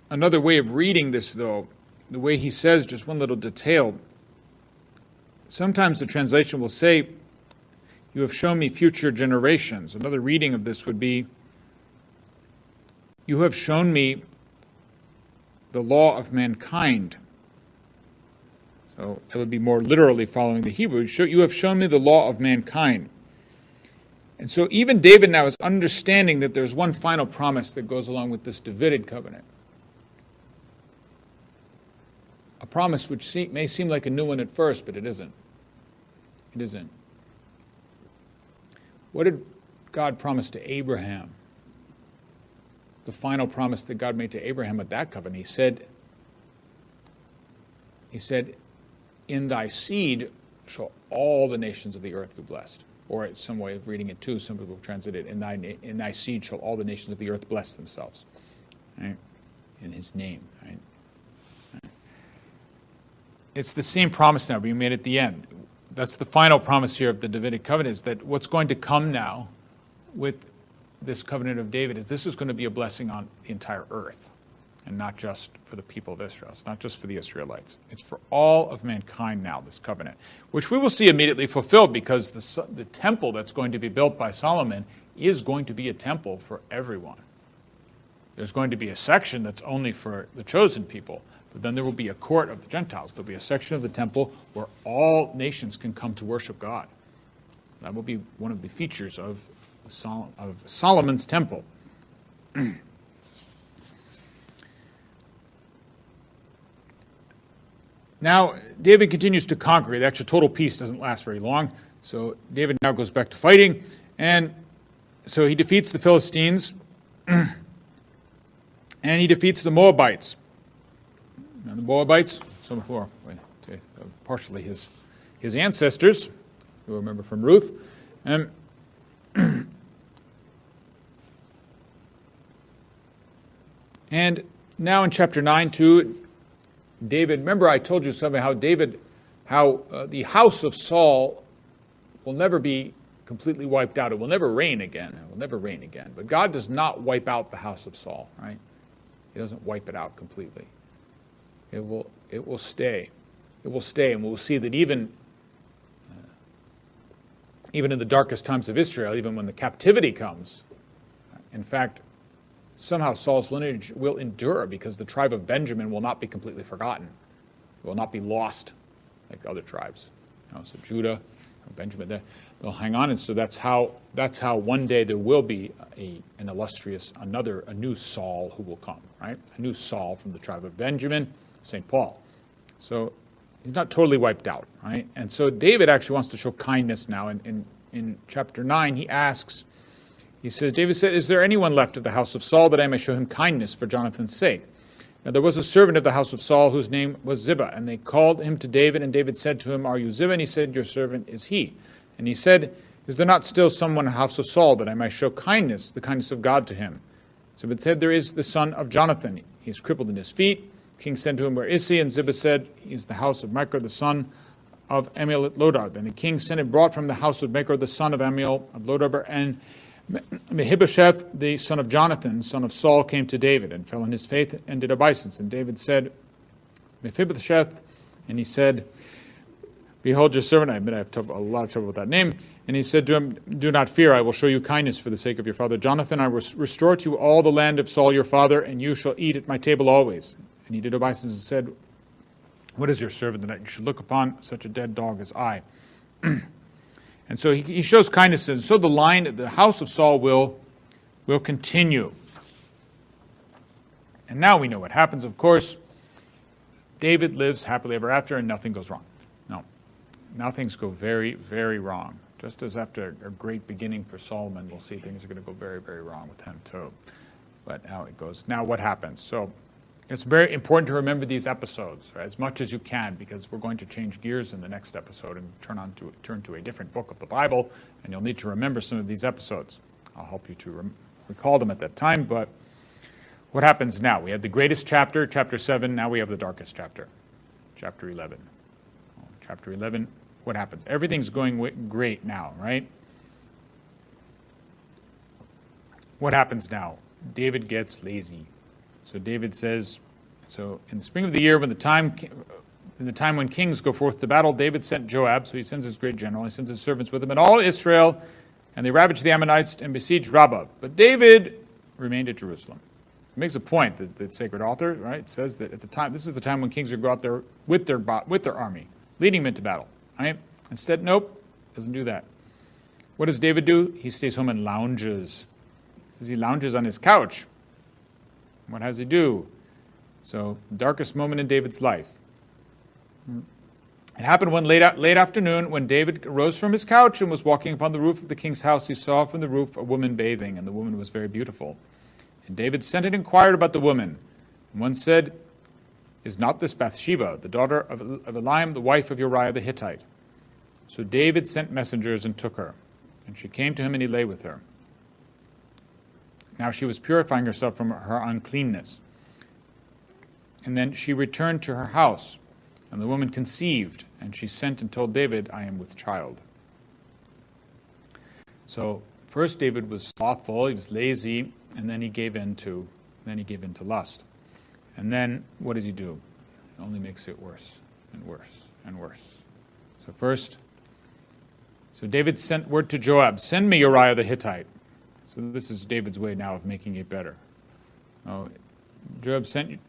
Speaker 1: another way of reading this, though, the way he says just one little detail. Sometimes the translation will say, You have shown me future generations. Another reading of this would be, You have shown me the law of mankind. So that would be more literally following the Hebrew. You have shown me the law of mankind. And so even David now is understanding that there's one final promise that goes along with this Davidic covenant. A promise which may seem like a new one at first, but it isn't. It isn't. What did God promise to Abraham? The final promise that God made to Abraham at that covenant. He said, He said, In thy seed shall all the nations of the earth be blessed. Or it's some way of reading it too. Some people translate it, in thy, in thy seed shall all the nations of the earth bless themselves. Right? In his name. Right? It's the same promise now being made at the end. That's the final promise here of the Davidic covenant is that what's going to come now with this covenant of David is this is going to be a blessing on the entire earth and not just for the people of Israel. It's not just for the Israelites. It's for all of mankind now, this covenant, which we will see immediately fulfilled because the, the temple that's going to be built by Solomon is going to be a temple for everyone. There's going to be a section that's only for the chosen people, but then there will be a court of the Gentiles. There'll be a section of the temple where all nations can come to worship God. That will be one of the features of, Sol- of Solomon's temple. now, David continues to conquer. The actual total peace doesn't last very long. So David now goes back to fighting. And so he defeats the Philistines and he defeats the Moabites. Now, the Moabites, some of whom are partially his, his ancestors, you remember from Ruth. Um, and now in chapter 9, too, David, remember I told you something how David, how uh, the house of Saul will never be completely wiped out. It will never reign again. It will never reign again. But God does not wipe out the house of Saul, right? He doesn't wipe it out completely. It will, it will stay. It will stay, and we'll see that even, uh, even in the darkest times of Israel, even when the captivity comes, in fact, somehow Saul's lineage will endure because the tribe of Benjamin will not be completely forgotten. It will not be lost like other tribes. You know, so Judah, Benjamin, they'll hang on, and so that's how that's how one day there will be a, an illustrious another a new Saul who will come, right? A new Saul from the tribe of Benjamin St. Paul. So he's not totally wiped out, right? And so David actually wants to show kindness now. In, in, in chapter 9, he asks, he says, David said, Is there anyone left of the house of Saul that I may show him kindness for Jonathan's sake? Now there was a servant of the house of Saul whose name was Ziba, and they called him to David, and David said to him, Are you Ziba? And he said, Your servant is he. And he said, Is there not still someone in the house of Saul that I may show kindness, the kindness of God to him? Ziba said, There is the son of Jonathan. He is crippled in his feet The king said to him, Where is he? And Ziba said, He is the house of Machir, the son of Ammiel Lodar. Then the king sent and brought from the house of Machir, the son of Ammiel of Lodar, and Mephibosheth, the son of Jonathan, son of Saul, came to David and fell on his faith and did obeisance. And David said, Mephibosheth, and he said, Behold your servant. I admit I have a lot of trouble with that name. And he said to him, Do not fear, I will show you kindness for the sake of your father Jonathan. I will restore to you all the land of Saul your father, and you shall eat at my table always. And he did obeisance and said, What is your servant that you should look upon such a dead dog as I? and so he, he, shows kindness, and so the line, the house of Saul will, will continue. And now we know what happens, of course. David lives happily ever after, and nothing goes wrong. No, now things go very, very wrong. Just as after a great beginning for Solomon, we'll see things are going to go very, very wrong with him too. But now it goes. Now what happens? So it's very important to remember these episodes right, as much as you can because we're going to change gears in the next episode and turn on to turn to a different book of the Bible, and you'll need to remember some of these episodes. I'll help you to recall them at that time. But what happens now? We had the greatest chapter, chapter seven. Now we have the darkest chapter, chapter eleven. chapter eleven. What happens? Everything's going great now, right? What happens now? David gets lazy. So David says, so in the spring of the year, when the time in the time when kings go forth to battle, David sent Joab, so he sends his great general, he sends his servants with him, and all Israel, and they ravaged the Ammonites and besieged Rabbah. But David remained at Jerusalem. It makes a point that the sacred author, right, says that at the time, this is the time when kings would go out there with their, with their army, leading them into battle. Right? Instead, nope, doesn't do that. What does David do? He stays home and lounges. He says he lounges on his couch. What does he do? So, darkest moment in David's life. It happened one late, late afternoon when David rose from his couch and was walking upon the roof of the king's house. He saw from the roof a woman bathing, and the woman was very beautiful. And David sent and inquired about the woman. And one said, Is not this Bathsheba, the daughter of, of Eliam, the wife of Uriah the Hittite? So David sent messengers and took her. And she came to him, and he lay with her. Now she was purifying herself from her uncleanness. And then she returned to her house. And the woman conceived, and she sent and told David, I am with child. So first David was slothful, he was lazy, and then he gave in to then he gave in to lust. And then what does he do? It only makes it worse and worse and worse. So first, so David sent word to Joab, send me Uriah the Hittite. So this is David's way now of making it better. Oh, Joab sent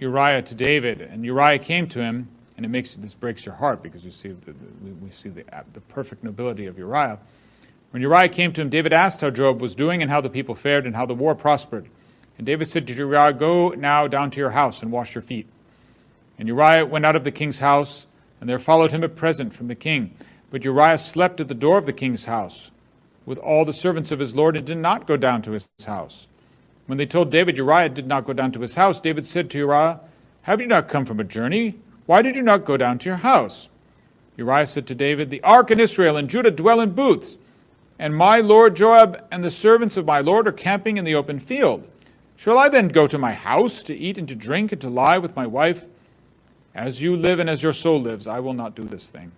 Speaker 1: Uriah to David, and Uriah came to him and it makes this breaks your heart because you see the, we, we see the, uh, the perfect nobility of Uriah. When Uriah came to him, David asked how Joab was doing and how the people fared and how the war prospered. And David said to Uriah, Go now down to your house and wash your feet. And Uriah went out of the king's house, and there followed him a present from the king. But Uriah slept at the door of the king's house with all the servants of his lord and did not go down to his house. When they told David Uriah did not go down to his house, David said to Uriah, Have you not come from a journey? Why did you not go down to your house? Uriah said to David, The ark and Israel and Judah dwell in booths, and my lord Joab and the servants of my lord are camping in the open field. Shall I then go to my house to eat and to drink and to lie with my wife? As you live and as your soul lives, I will not do this thing.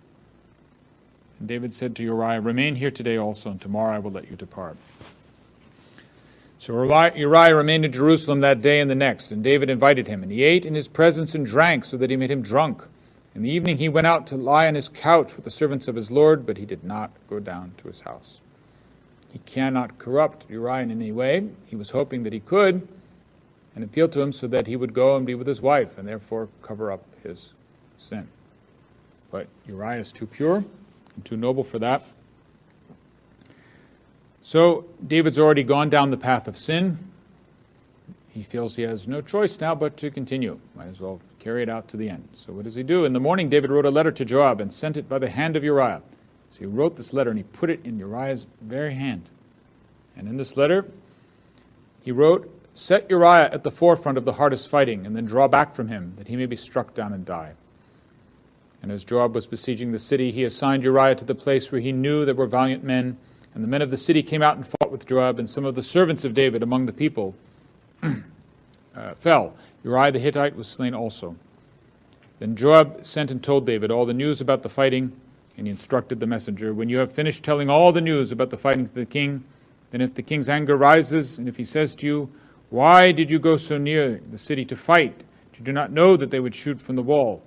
Speaker 1: And David said to Uriah, Remain here today also, and tomorrow I will let you depart. So Uriah remained in Jerusalem that day and the next, and David invited him, and he ate in his presence and drank, so that he made him drunk. In the evening he went out to lie on his couch with the servants of his Lord, but he did not go down to his house. He cannot corrupt Uriah in any way. He was hoping that he could, and appealed to him so that he would go and be with his wife, and therefore cover up his sin. But Uriah is too pure too noble for that. So David's already gone down the path of sin. He feels he has no choice now but to continue. Might as well carry it out to the end. So what does he do? In the morning, David wrote a letter to Joab and sent it by the hand of Uriah. So he wrote this letter and he put it in Uriah's very hand. And in this letter, he wrote, Set Uriah at the forefront of the hardest fighting, and then draw back from him, that he may be struck down and die. And as Joab was besieging the city, he assigned Uriah to the place where he knew there were valiant men and the men of the city came out and fought with Joab, and some of the servants of David among the people uh, fell. Uriah the Hittite was slain also. Then Joab sent and told David all the news about the fighting, and he instructed the messenger When you have finished telling all the news about the fighting to the king, then if the king's anger rises, and if he says to you, Why did you go so near the city to fight? Did you not know that they would shoot from the wall?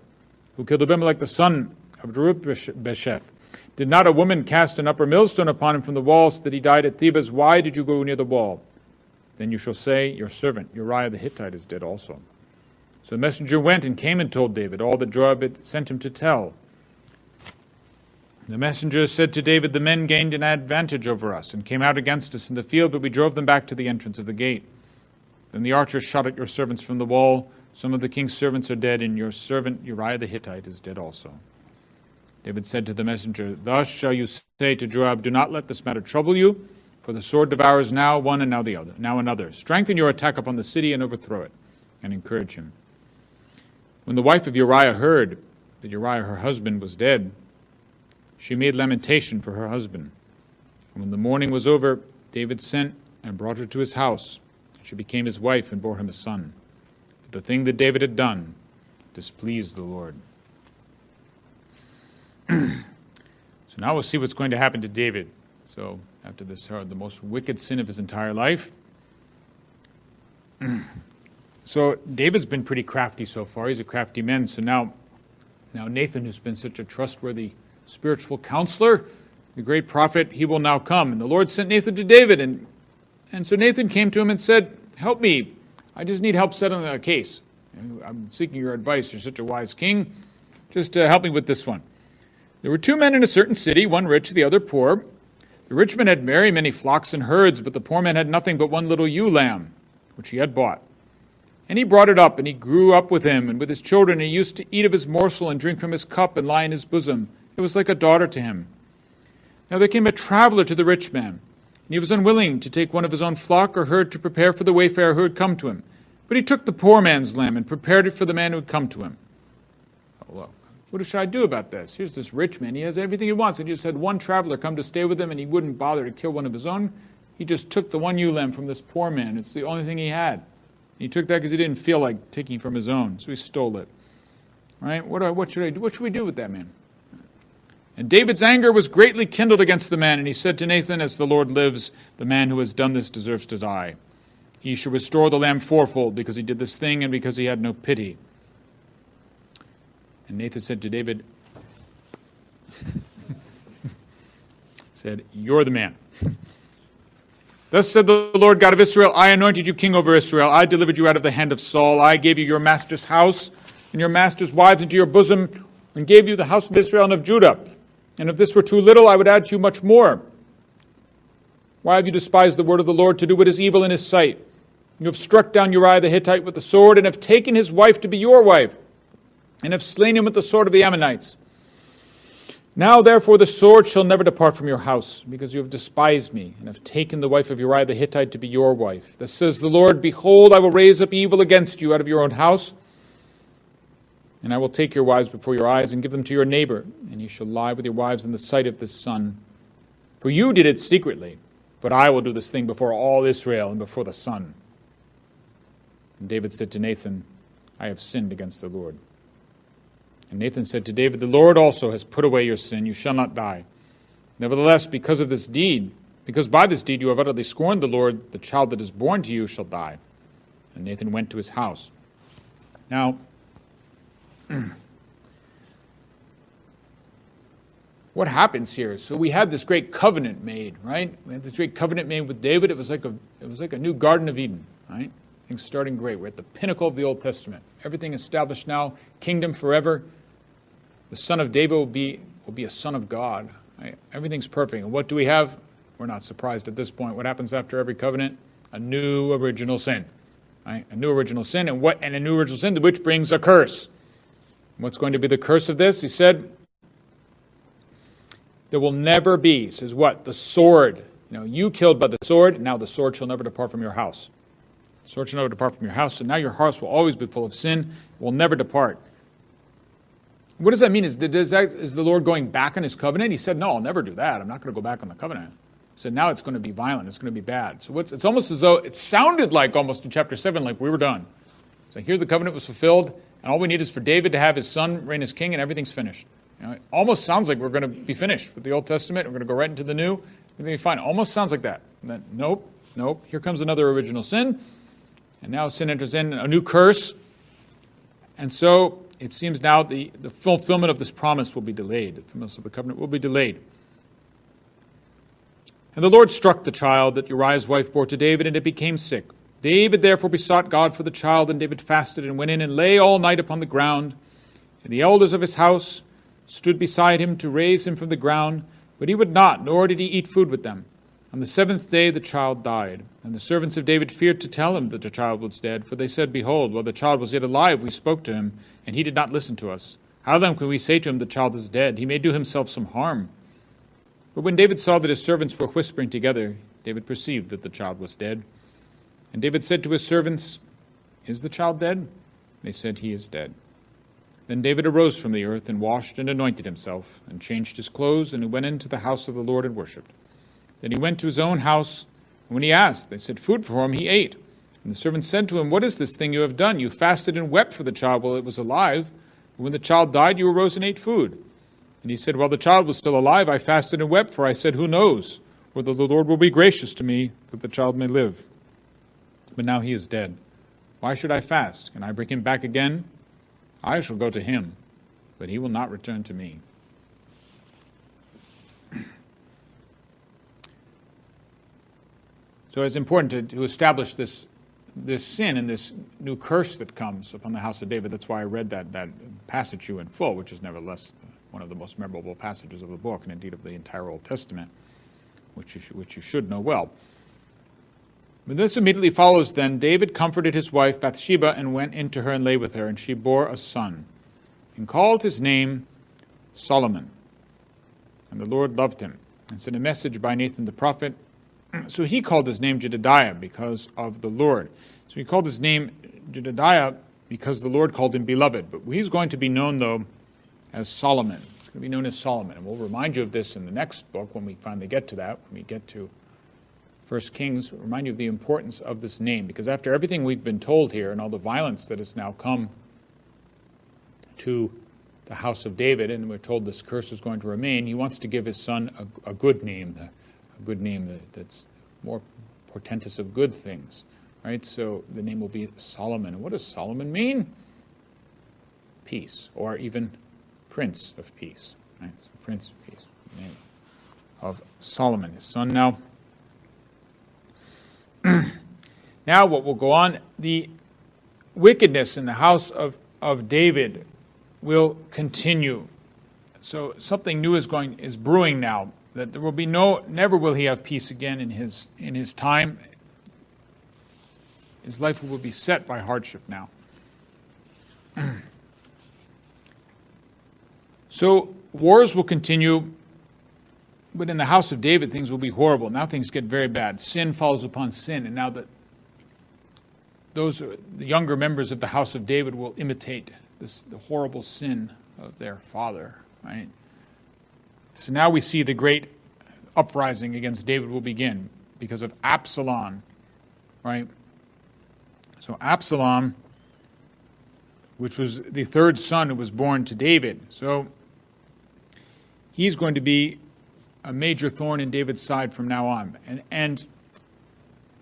Speaker 1: Who killed Abimelech the son of Jerubbesheth? Did not a woman cast an upper millstone upon him from the wall so that he died at Thebez? Why did you go near the wall? Then you shall say, Your servant Uriah the Hittite is dead also. So the messenger went and came and told David all that Joab had sent him to tell. The messenger said to David, The men gained an advantage over us and came out against us in the field, but we drove them back to the entrance of the gate. Then the archers shot at your servants from the wall. Some of the king's servants are dead, and your servant Uriah the Hittite is dead also. David said to the messenger, Thus shall you say to Joab, Do not let this matter trouble you, for the sword devours now one and now the other, now another. Strengthen your attack upon the city and overthrow it, and encourage him. When the wife of Uriah heard that Uriah her husband was dead, she made lamentation for her husband. And when the mourning was over, David sent and brought her to his house. She became his wife and bore him a son. The thing that David had done displeased the Lord. so now we'll see what's going to happen to David. So after this, uh, the most wicked sin of his entire life. so David's been pretty crafty so far. He's a crafty man. So now, now Nathan, who's been such a trustworthy spiritual counselor, the great prophet, he will now come. And the Lord sent Nathan to David, and and so Nathan came to him and said, "Help me. I just need help settling a case. I'm seeking your advice. You're such a wise king. Just uh, help me with this one." There were two men in a certain city, one rich, the other poor. The rich man had very many flocks and herds, but the poor man had nothing but one little ewe lamb, which he had bought. And he brought it up, and he grew up with him and with his children, and he used to eat of his morsel and drink from his cup and lie in his bosom. It was like a daughter to him. Now there came a traveler to the rich man, and he was unwilling to take one of his own flock or herd to prepare for the wayfarer who had come to him. But he took the poor man's lamb and prepared it for the man who had come to him. Oh, well, what should I do about this? Here's this rich man. He has everything he wants. And he just had one traveler come to stay with him, and he wouldn't bother to kill one of his own. He just took the one ewe lamb from this poor man. It's the only thing he had. He took that because he didn't feel like taking from his own, so he stole it. Right? What, what should I do? What should we do with that man? And David's anger was greatly kindled against the man, and he said to Nathan, As the Lord lives, the man who has done this deserves to die. He shall restore the lamb fourfold because he did this thing and because he had no pity. And Nathan said to David, said, You're the man. Thus said the Lord God of Israel, I anointed you king over Israel. I delivered you out of the hand of Saul. I gave you your master's house and your master's wives into your bosom, and gave you the house of Israel and of Judah. And if this were too little, I would add to you much more. Why have you despised the word of the Lord to do what is evil in his sight? You have struck down Uriah the Hittite with the sword, and have taken his wife to be your wife, and have slain him with the sword of the Ammonites. Now, therefore, the sword shall never depart from your house, because you have despised me, and have taken the wife of Uriah the Hittite to be your wife. Thus says the Lord Behold, I will raise up evil against you out of your own house, and I will take your wives before your eyes, and give them to your neighbor, and you shall lie with your wives in the sight of the sun. For you did it secretly, but I will do this thing before all Israel and before the sun. And David said to Nathan, I have sinned against the Lord. And Nathan said to David, The Lord also has put away your sin. You shall not die. Nevertheless, because of this deed, because by this deed you have utterly scorned the Lord, the child that is born to you shall die. And Nathan went to his house. Now, what happens here? So we had this great covenant made, right? We had this great covenant made with David. It was like a it was like a new Garden of Eden, right? Things starting great. We're at the pinnacle of the Old Testament. Everything established now, kingdom forever. The son of David will be, will be a son of God. Right? Everything's perfect. And what do we have? We're not surprised at this point. What happens after every covenant? A new original sin. Right? A new original sin, and what and a new original sin which brings a curse. What's going to be the curse of this? He said, There will never be, says what? The sword. You know, you killed by the sword, now the sword shall never depart from your house. The sword shall never depart from your house, and now your house will always be full of sin, it will never depart. What does that mean? Is, does that, is the Lord going back on his covenant? He said, No, I'll never do that. I'm not going to go back on the covenant. He said, Now it's going to be violent. It's going to be bad. So it's almost as though it sounded like almost in chapter 7, like we were done. So here the covenant was fulfilled, and all we need is for David to have his son reign as king, and everything's finished. You know, it almost sounds like we're going to be finished with the Old Testament. We're going to go right into the New. Everything be fine. Almost sounds like that. Then, nope, nope. Here comes another original sin, and now sin enters in a new curse. And so it seems now the, the fulfillment of this promise will be delayed. The fulfillment of the covenant will be delayed. And the Lord struck the child that Uriah's wife bore to David, and it became sick. David therefore besought God for the child, and David fasted and went in and lay all night upon the ground. And the elders of his house stood beside him to raise him from the ground, but he would not, nor did he eat food with them. On the seventh day the child died. And the servants of David feared to tell him that the child was dead, for they said, Behold, while the child was yet alive, we spoke to him, and he did not listen to us. How then can we say to him, The child is dead? He may do himself some harm. But when David saw that his servants were whispering together, David perceived that the child was dead. And David said to his servants, Is the child dead? They said, He is dead. Then David arose from the earth and washed and anointed himself, and changed his clothes, and he went into the house of the Lord and worshipped. Then he went to his own house, and when he asked, they said, Food for him, he ate. And the servants said to him, What is this thing you have done? You fasted and wept for the child while it was alive. And when the child died, you arose and ate food. And he said, While the child was still alive, I fasted and wept, for I said, Who knows whether the Lord will be gracious to me that the child may live? But now he is dead. Why should I fast? Can I bring him back again? I shall go to him, but he will not return to me. So it's important to, to establish this, this sin and this new curse that comes upon the house of David. That's why I read that, that passage you in full, which is nevertheless one of the most memorable passages of the book, and indeed of the entire Old Testament. which you, should, which you should know well. But this immediately follows then David comforted his wife Bathsheba and went in to her and lay with her, and she bore a son, and called his name Solomon. And the Lord loved him, and sent a message by Nathan the prophet. So he called his name Jedidiah because of the Lord. So he called his name Jedidiah because the Lord called him beloved. But he's going to be known, though, as Solomon. He's going to be known as Solomon. And we'll remind you of this in the next book when we finally get to that, when we get to First Kings, remind you of the importance of this name, because after everything we've been told here and all the violence that has now come to the house of David, and we're told this curse is going to remain, he wants to give his son a, a good name, a good name that's more portentous of good things. Right? So the name will be Solomon. What does Solomon mean? Peace, or even Prince of Peace. Right? So Prince of Peace. Name of Solomon, his son. Now, now, what will go on? The wickedness in the house of, of David will continue. So something new is going is brewing now. That there will be no never will he have peace again in his in his time. His life will be set by hardship now. so wars will continue but in the house of David, things will be horrible. Now things get very bad. Sin follows upon sin, and now that those the younger members of the house of David will imitate this, the horrible sin of their father. Right. So now we see the great uprising against David will begin because of Absalom. Right. So Absalom, which was the third son who was born to David, so he's going to be a major thorn in David's side from now on. And, and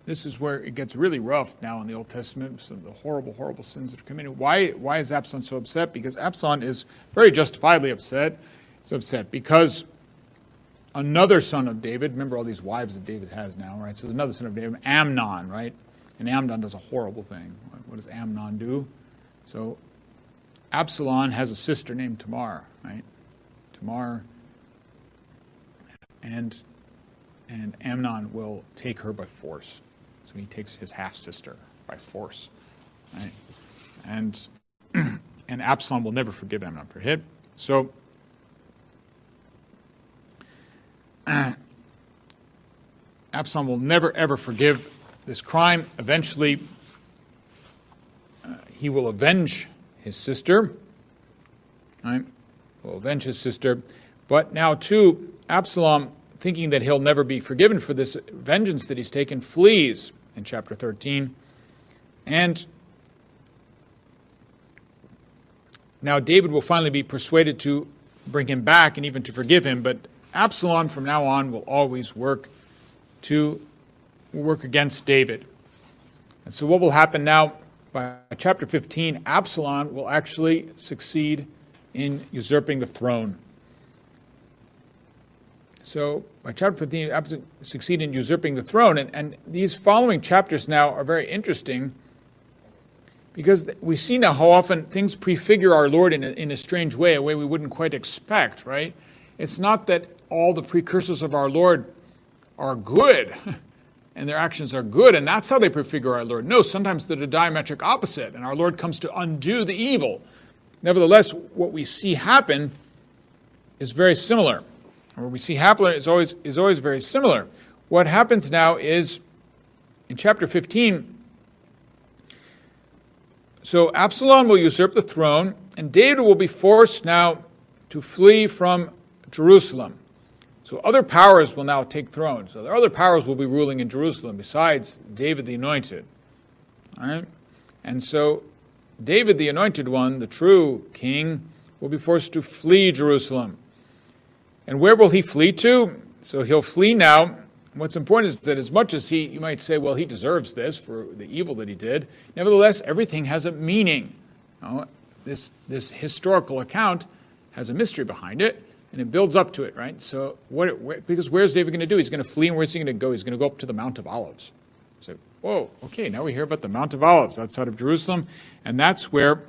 Speaker 1: this is where it gets really rough now in the Old Testament, some of the horrible, horrible sins that are committed. Why, why is Absalom so upset? Because Absalom is very justifiably upset. He's upset because another son of David, remember all these wives that David has now, right? So there's another son of David, Amnon, right? And Amnon does a horrible thing. What does Amnon do? So Absalom has a sister named Tamar, right? Tamar and and Amnon will take her by force. So he takes his half sister by force, right? And and Absalom will never forgive Amnon for it. So. Uh, Absalom will never ever forgive this crime. Eventually, uh, he will avenge his sister. Right? Will avenge his sister. But now, too, Absalom, thinking that he'll never be forgiven for this vengeance that he's taken, flees in chapter 13. And now David will finally be persuaded to bring him back and even to forgive him, but Absalom from now on will always work to work against David. And so what will happen now by chapter 15, Absalom will actually succeed in usurping the throne. So by chapter 15, Absalom succeed in usurping the throne. And, and these following chapters now are very interesting because we see now how often things prefigure our Lord in a, in a strange way, a way we wouldn't quite expect, right? It's not that all the precursors of our Lord are good and their actions are good, and that's how they prefigure our Lord. No, sometimes they're the diametric opposite, and our Lord comes to undo the evil. Nevertheless, what we see happen is very similar where we see happen is always, is always very similar. What happens now is in chapter 15, so Absalom will usurp the throne, and David will be forced now to flee from Jerusalem. So other powers will now take thrones. So other powers will be ruling in Jerusalem besides David the anointed. All right? And so David the anointed one, the true king, will be forced to flee Jerusalem. And where will he flee to? So he'll flee now. What's important is that as much as he, you might say, well, he deserves this for the evil that he did, nevertheless, everything has a meaning. Know, this, this historical account has a mystery behind it, and it builds up to it, right? So, what, where, because where's David going to do? He's going to flee, and where's he going to go? He's going to go up to the Mount of Olives. So, whoa, okay, now we hear about the Mount of Olives outside of Jerusalem, and that's where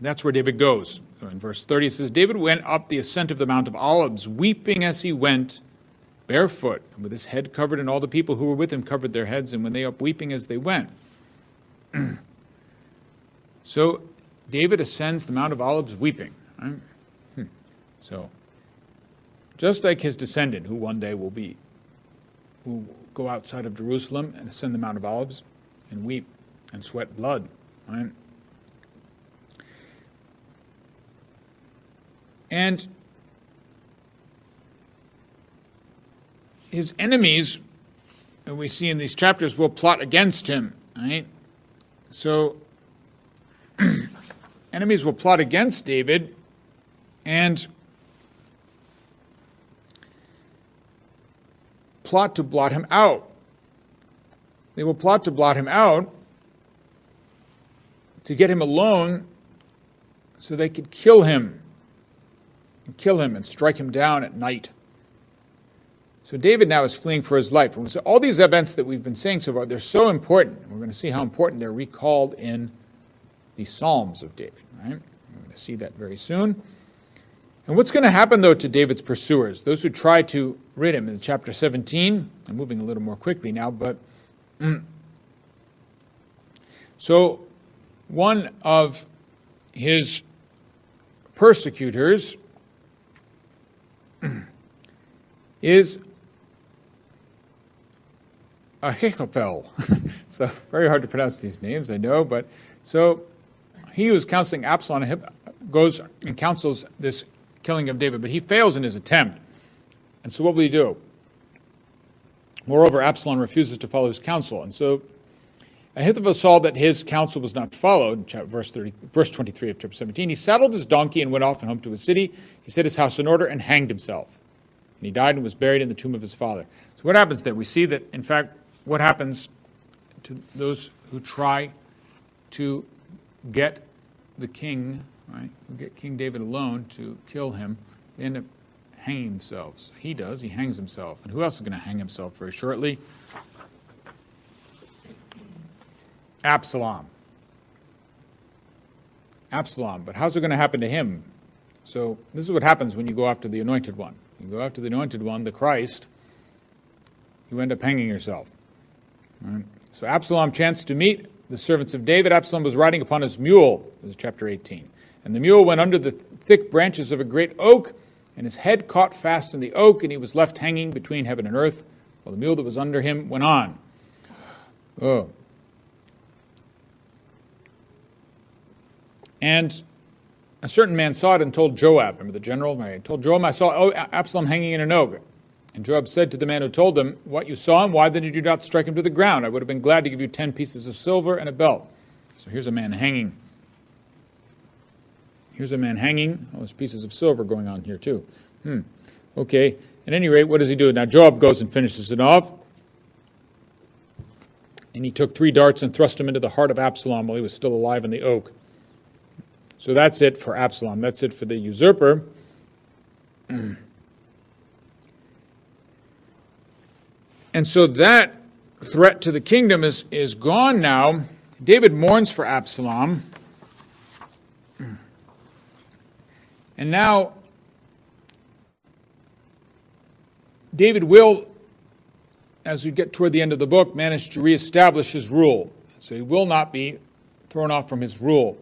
Speaker 1: that's where David goes. In verse 30 it says, David went up the ascent of the Mount of Olives, weeping as he went, barefoot, and with his head covered, and all the people who were with him covered their heads, and when they up weeping as they went. so David ascends the Mount of Olives weeping. Right? Hmm. So, just like his descendant, who one day will be, who go outside of Jerusalem and ascend the Mount of Olives and weep and sweat blood. Right? And his enemies, we see in these chapters, will plot against him. Right? So, enemies will plot against David and plot to blot him out. They will plot to blot him out to get him alone so they could kill him and kill him and strike him down at night. So David now is fleeing for his life. And so all these events that we've been saying so far, they're so important. We're going to see how important they're recalled in the Psalms of David, right? We're going to see that very soon. And what's going to happen, though, to David's pursuers, those who try to rid him in chapter 17? I'm moving a little more quickly now, but. Mm. So, one of his persecutors is Ahithophel. so very hard to pronounce these names, I know, but so he who's counseling Absalom goes and counsels this killing of David, but he fails in his attempt. And so what will he do? Moreover, Absalom refuses to follow his counsel, and so Ahithophel saw that his counsel was not followed, verse, 30, verse 23 of chapter 17. He saddled his donkey and went off and home to his city. He set his house in order and hanged himself. And he died and was buried in the tomb of his father. So what happens there? We see that, in fact, what happens to those who try to get the king, right, get King David alone to kill him, they end up hanging themselves. He does, he hangs himself. And who else is going to hang himself very shortly? Absalom. Absalom. But how's it going to happen to him? So, this is what happens when you go after the anointed one. You go after the anointed one, the Christ, you end up hanging yourself. Right? So Absalom chanced to meet the servants of David. Absalom was riding upon his mule. This is chapter 18. And the mule went under the thick branches of a great oak, and his head caught fast in the oak, and he was left hanging between heaven and earth, while the mule that was under him went on. Oh. And a certain man saw it and told Joab, remember the general? I told Joab, I saw oh, Absalom hanging in an oak. And Joab said to the man who told him what you saw him, Why then did you not strike him to the ground? I would have been glad to give you ten pieces of silver and a belt. So here's a man hanging. Here's a man hanging. Oh, there's pieces of silver going on here too. Hmm. Okay. At any rate, what does he do? Now Joab goes and finishes it off. And he took three darts and thrust them into the heart of Absalom while he was still alive in the oak. So that's it for Absalom. That's it for the usurper. And so that threat to the kingdom is, is gone now. David mourns for Absalom. And now David will, as we get toward the end of the book, manage to reestablish his rule. So he will not be thrown off from his rule.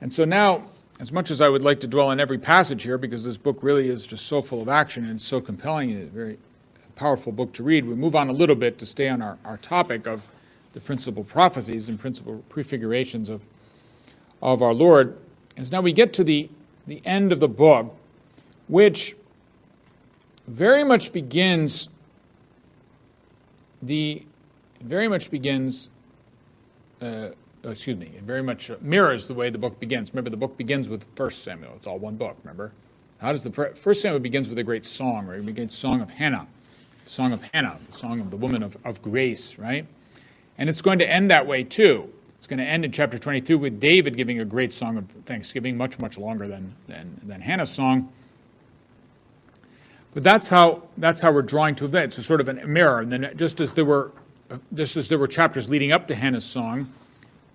Speaker 1: And so now, as much as I would like to dwell on every passage here, because this book really is just so full of action and so compelling, it's very powerful book to read. We move on a little bit to stay on our, our topic of the principal prophecies and principal prefigurations of, of our Lord. As now we get to the, the end of the book, which very much begins the very much begins uh, Uh, excuse me, it very much uh, mirrors the way the book begins. Remember, the book begins with First Samuel. It's all one book. Remember, how does the First Samuel begins with a great song, right? It begins song of Hannah, song of Hannah, the song of the woman of, of grace, right? And it's going to end that way too. It's going to end in chapter 22 with David giving a great song of thanksgiving, much, much longer than, than, than Hannah's song. But that's how, that's how we're drawing to that. It's a sort of a mirror. And then just as there were, uh, just as there were chapters leading up to Hannah's song,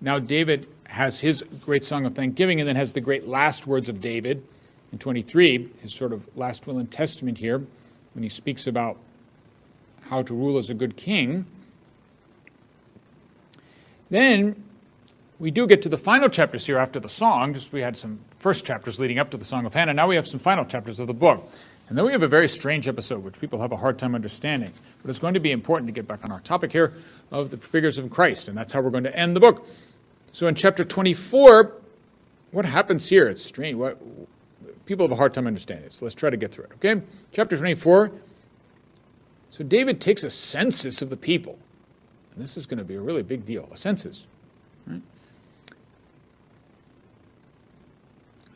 Speaker 1: now David has his great song of thanksgiving and then has the great last words of David in 23, his sort of last will and testament here, when he speaks about how to rule as a good king. Then we do get to the final chapters here after the song. Just we had some first chapters leading up to the Song of Hannah. Now we have some final chapters of the book. And then we have a very strange episode, which people have a hard time understanding. But it's going to be important to get back on our topic here of the figures of Christ. And that's how we're going to end the book. So in chapter 24, what happens here? It's strange. What, people have a hard time understanding this. So let's try to get through it. Okay? Chapter 24. So David takes a census of the people. And this is going to be a really big deal a census. Right?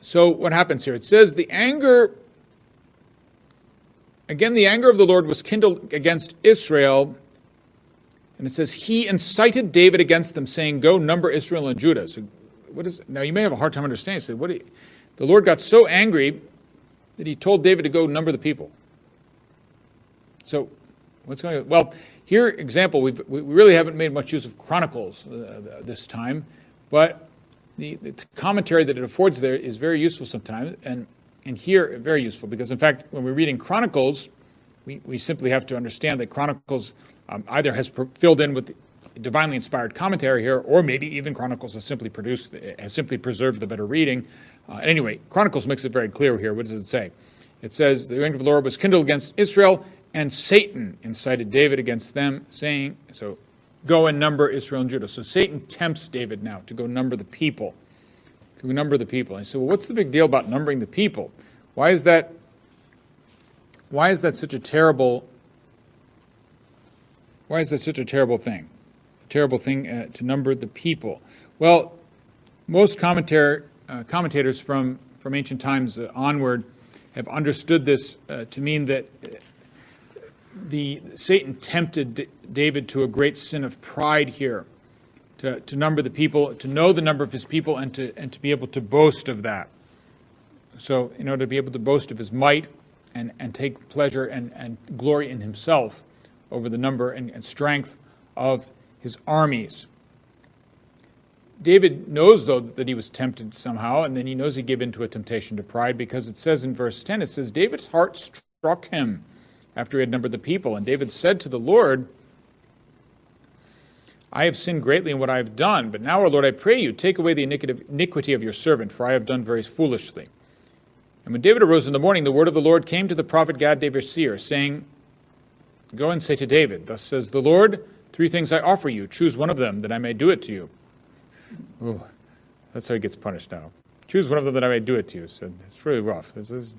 Speaker 1: So what happens here? It says, The anger, again, the anger of the Lord was kindled against Israel. And it says, He incited David against them, saying, Go number Israel and Judah. So what is now you may have a hard time understanding. What you, the Lord got so angry that he told David to go number the people. So what's going on? Well, here, example, we we really haven't made much use of Chronicles uh, this time, but the, the, commentary that it affords there is very useful sometimes, and, and here, very useful, because in fact, when we're reading Chronicles, we, we simply have to understand that Chronicles um, either has filled in with divinely inspired commentary here, or maybe even Chronicles has simply produced, has simply preserved the better reading. Uh, anyway, Chronicles makes it very clear here. What does it say? It says, The anger of the Lord was kindled against Israel, and Satan incited David against them, saying, So go and number Israel and Judah. So Satan tempts David now to go number the people, to number the people. And so, well, what's the big deal about numbering the people? Why is that? Why is that such a terrible? Why is that such a terrible thing? A terrible thing uh, to number the people. Well, most commentator, uh, commentators from from ancient times uh, onward have understood this uh, to mean that the Satan tempted David to a great sin of pride here, to, to number the people, to know the number of his people, and to and to be able to boast of that. So, in order to be able to boast of his might and, and take pleasure and, and glory in himself over the number and, and strength of his armies. David knows, though, that he was tempted somehow, and then he knows he gave in to a temptation to pride because it says in verse 10, it says, David's heart struck him after he had numbered the people. And David said to the Lord, I have sinned greatly in what I have done, but now, O Lord, I pray you, take away the iniquity of your servant, for I have done very foolishly. And when David arose in the morning, the word of the Lord came to the prophet Gad the seer, saying, Go and say to David, Thus says the Lord, three things I offer you. Choose one of them, that I may do it to you. Ooh, that's how he gets punished now. Choose one of them that I may do it to you. So it's really rough. This is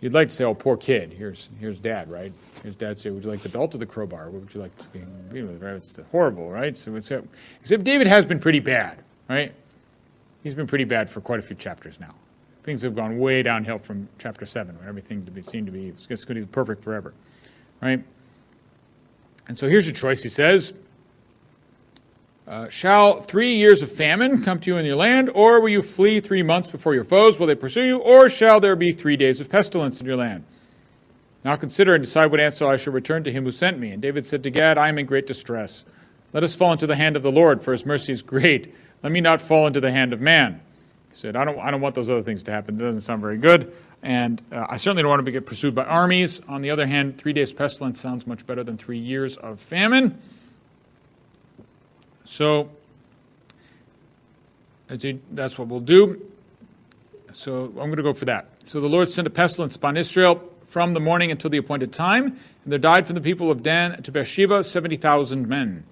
Speaker 1: You'd like to say, "Oh, poor kid." Here's here's dad, right? Here's dad say, "Would you like the belt or the crowbar? What would you like to be?" You know, it's horrible, right? So it's except David has been pretty bad, right? He's been pretty bad for quite a few chapters now. Things have gone way downhill from chapter seven, where everything to be seemed to be it's going to be perfect forever, right? And so here's your choice. He says, uh, shall three years of famine come to you in your land, or will you flee three months before your foes? Will they pursue you, or shall there be three days of pestilence in your land? Now consider and decide what answer I shall return to him who sent me. And David said to Gad, I am in great distress. Let us fall into the hand of the Lord, for his mercy is great. Let me not fall into the hand of man. He said, I don't, I don't want those other things to happen. It doesn't sound very good. And uh, I certainly don't want to get pursued by armies. On the other hand, three days pestilence sounds much better than three years of famine. So that's what we'll do. So I'm going to go for that. So the Lord sent a pestilence upon Israel from the morning until the appointed time, and there died from the people of Dan to Beersheba 70,000 men.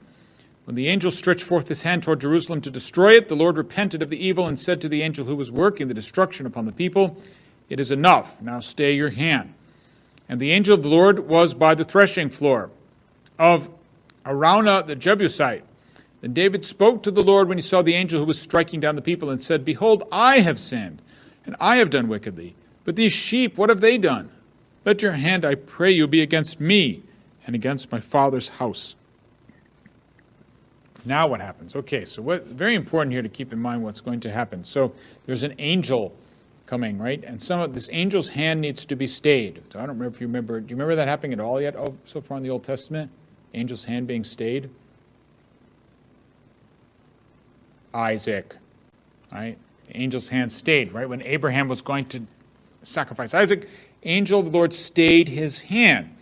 Speaker 1: When the angel stretched forth his hand toward Jerusalem to destroy it, the Lord repented of the evil and said to the angel who was working the destruction upon the people, It is enough. Now stay your hand. And the angel of the Lord was by the threshing floor of Araunah the Jebusite. Then David spoke to the Lord when he saw the angel who was striking down the people and said, Behold, I have sinned, and I have done wickedly. But these sheep, what have they done? Let your hand, I pray you, be against me and against my father's house. Now what happens? Okay, so what very important here to keep in mind what's going to happen. So there's an angel coming, right? And some of this angel's hand needs to be stayed. I don't remember if you remember. Do you remember that happening at all yet? Oh, so far in the Old Testament, angel's hand being stayed. Isaac. Right? Angel's hand stayed, right? When Abraham was going to sacrifice Isaac, angel of the Lord stayed his hand.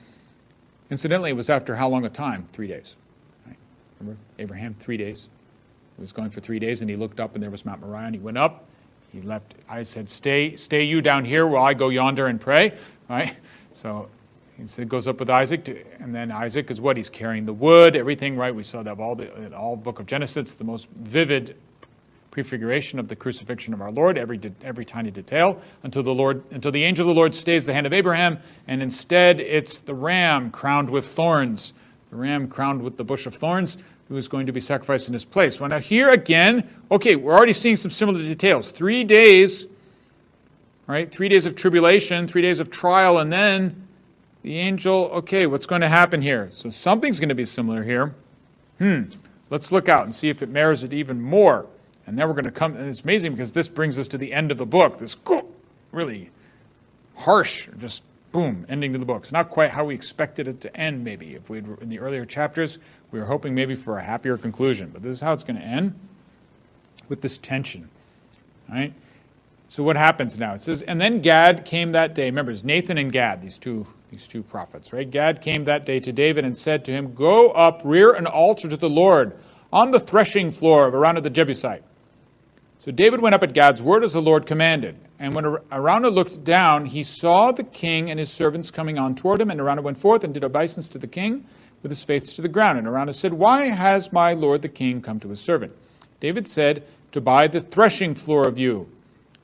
Speaker 1: Incidentally, it was after how long a time? Three days. Remember Abraham, three days. He was going for three days, and he looked up, and there was Mount Moriah, and he went up. He left. I said, "Stay, stay you down here while I go yonder and pray." Right. So he said, goes up with Isaac, to, and then Isaac is what he's carrying the wood, everything. Right. We saw that all the all Book of Genesis, the most vivid prefiguration of the crucifixion of our Lord, every, every tiny detail, until the Lord, until the angel of the Lord stays the hand of Abraham, and instead it's the ram crowned with thorns, ram crowned with the bush of thorns, who is going to be sacrificed in his place. Well, now here again, okay, we're already seeing some similar details. Three days, right? Three days of tribulation, three days of trial, and then the angel, okay, what's going to happen here? So something's going to be similar here. Hmm, let's look out and see if it mirrors it even more. And then we're going to come, and it's amazing because this brings us to the end of the book. This really harsh, just boom, ending to the book. It's not quite how we expected it to end, maybe. If we in the earlier chapters, we were hoping maybe for a happier conclusion. But this is how it's going to end with this tension. Right? So what happens now? It says, and then Gad came that day. Remember, it's Nathan and Gad, these two, these two prophets, right? Gad came that day to David and said to him, Go up, rear an altar to the Lord on the threshing floor of Araunah the Jebusite. So David went up at Gad's word as the Lord commanded. And when Araunah looked down, he saw the king and his servants coming on toward him. And Araunah went forth and did obeisance to the king with his face to the ground. And Araunah said, Why has my lord the king come to his servant? David said, To buy the threshing floor of you.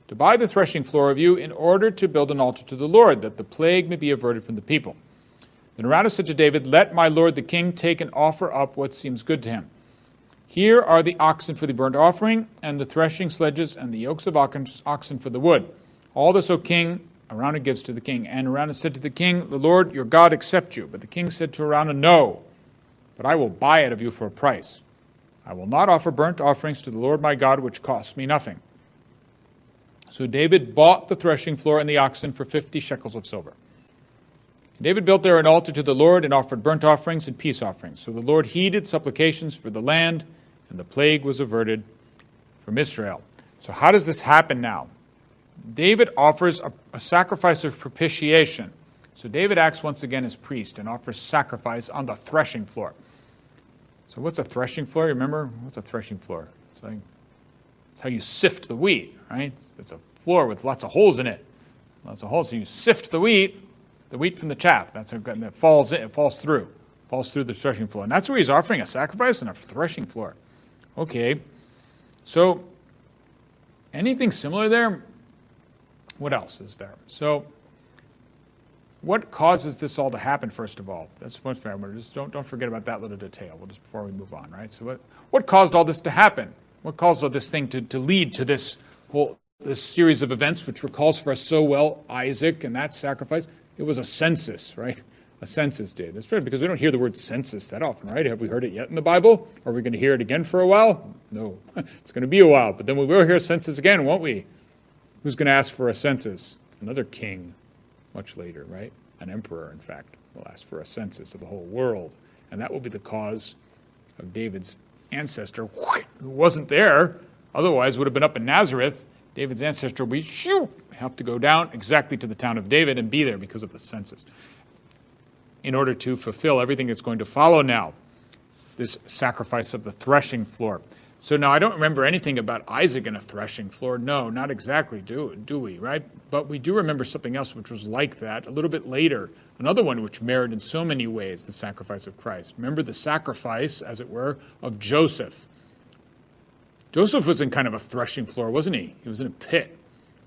Speaker 1: To buy the threshing floor of you in order to build an altar to the Lord, that the plague may be averted from the people. Then Araunah said to David, Let my lord the king take and offer up what seems good to him. Here are the oxen for the burnt offering, and the threshing sledges, and the yokes of oxen for the wood. All this, O king, Araunah gives to the king. And Araunah said to the king, The Lord your God accept you. But the king said to Araunah, No, but I will buy it of you for a price. I will not offer burnt offerings to the Lord my God, which cost me nothing. So David bought the threshing floor and the oxen for fifty shekels of silver. David built there an altar to the Lord and offered burnt offerings and peace offerings. So the Lord heeded supplications for the land and the plague was averted from Israel. So, how does this happen now? David offers a, a, sacrifice of propitiation. So, David acts once again as priest and offers sacrifice on the threshing floor. So, what's a threshing floor? Remember? What's a threshing floor? It's, like, it's how you sift the wheat, right? It's a floor with lots of holes in it. Lots of holes. So, you sift the wheat, the wheat from the chaff. That's how it falls in, it falls through, falls through the threshing floor. And that's where he's offering a sacrifice on a threshing floor. Okay, so anything similar there? What else is there? So, what causes this all to happen? First of all, that's one thing. Just don't don't forget about that little detail. We'll just before we move on, right? So, what what caused all this to happen? What caused all this thing to, to lead to this whole this series of events, which recalls for us so well Isaac and that sacrifice? It was a census, right? A census did. That's right, because we don't hear the word census that often, right? Have we heard it yet in the Bible? Are we going to hear it again for a while? No. It's going to be a while, but then we will hear census again, won't we? Who's going to ask for a census? Another king, much later, right? An emperor, in fact, will ask for a census of the whole world. And that will be the cause of David's ancestor, who wasn't there, otherwise would have been up in Nazareth. David's ancestor shoo, have to go down exactly to the town of David and be there because of the census in order to fulfill everything that's going to follow now this sacrifice of the threshing floor. So now I don't remember anything about Isaac in a threshing floor. No, not exactly, do, do we, right? But we do remember something else which was like that a little bit later. Another one which mirrored in so many ways the sacrifice of Christ. Remember the sacrifice, as it were, of Joseph. Joseph was in kind of a threshing floor, wasn't he? He was in a pit,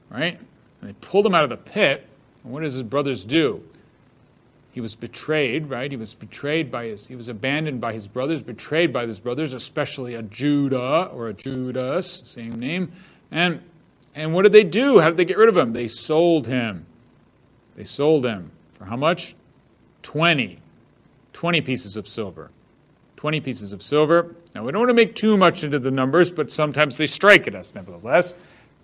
Speaker 1: right? And they pulled him out of the pit. And what does his brothers do? He was betrayed, right? He was betrayed by his, he was abandoned by his brothers, betrayed by his brothers, especially a Judah or a Judas, same name. And, and what did they do? How did they get rid of him? They sold him. They sold him. For how much? 20. 20 pieces of silver. 20 pieces of silver. Now, we don't want to make too much into the numbers, but sometimes they strike at us nevertheless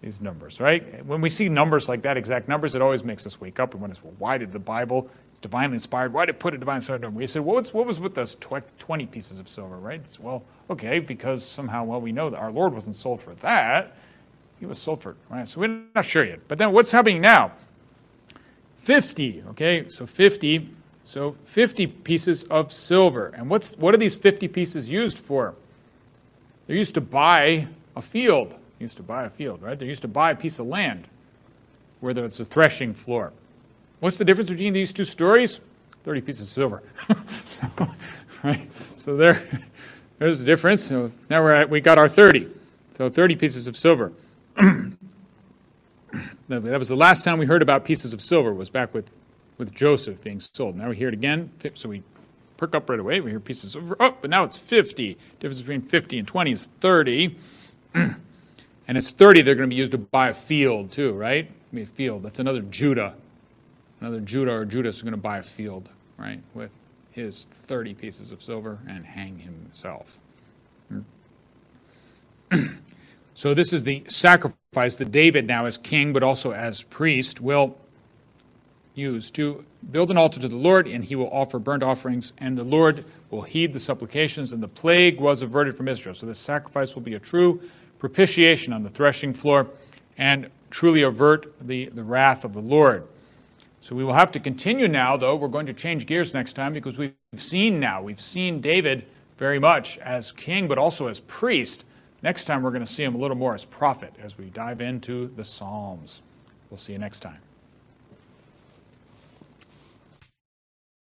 Speaker 1: these numbers, right? When we see numbers like that, exact numbers, it always makes us wake up and wonder, well, why did the Bible, it's divinely inspired, why did it put a divine inspired number? We said, well, what was with those 20 pieces of silver, right? It's, well, okay, because somehow, well, we know that our Lord wasn't sold for that. He was sold for, right? So we're not sure yet. But then what's happening now? 50, okay? So 50, So 50 pieces of silver. And what's, what are these 50 pieces used for? They're used to buy a field. Used to buy a field, right? They're used to buy a piece of land where there's a threshing floor. What's the difference between these two stories? 30 pieces of silver. so, right? So there, there's the difference. So now we're at, we got our 30. So 30 pieces of silver. that was the last time we heard about pieces of silver was back with, with Joseph being sold. Now we hear it again. So we perk up right away. We hear pieces of oh, but now it's 50. Difference between 50 and 20 is 30. and it's 30 they're going to be used to buy a field too, right? I mean, a field. That's another Judah. Another Judah or Judas is going to buy a field, right, with his 30 pieces of silver and hang himself. so this is the sacrifice that David now as king but also as priest will use to build an altar to the Lord, and he will offer burnt offerings, and the Lord will heed the supplications, and the plague was averted from Israel. So this sacrifice will be a true propitiation on the threshing floor and truly avert the, the wrath of the Lord. So we will have to continue now, though. We're going to change gears next time because we've seen now, we've seen David very much as king, but also as priest. Next time, we're going to see him a little more as prophet as we dive into the Psalms. We'll see you next time.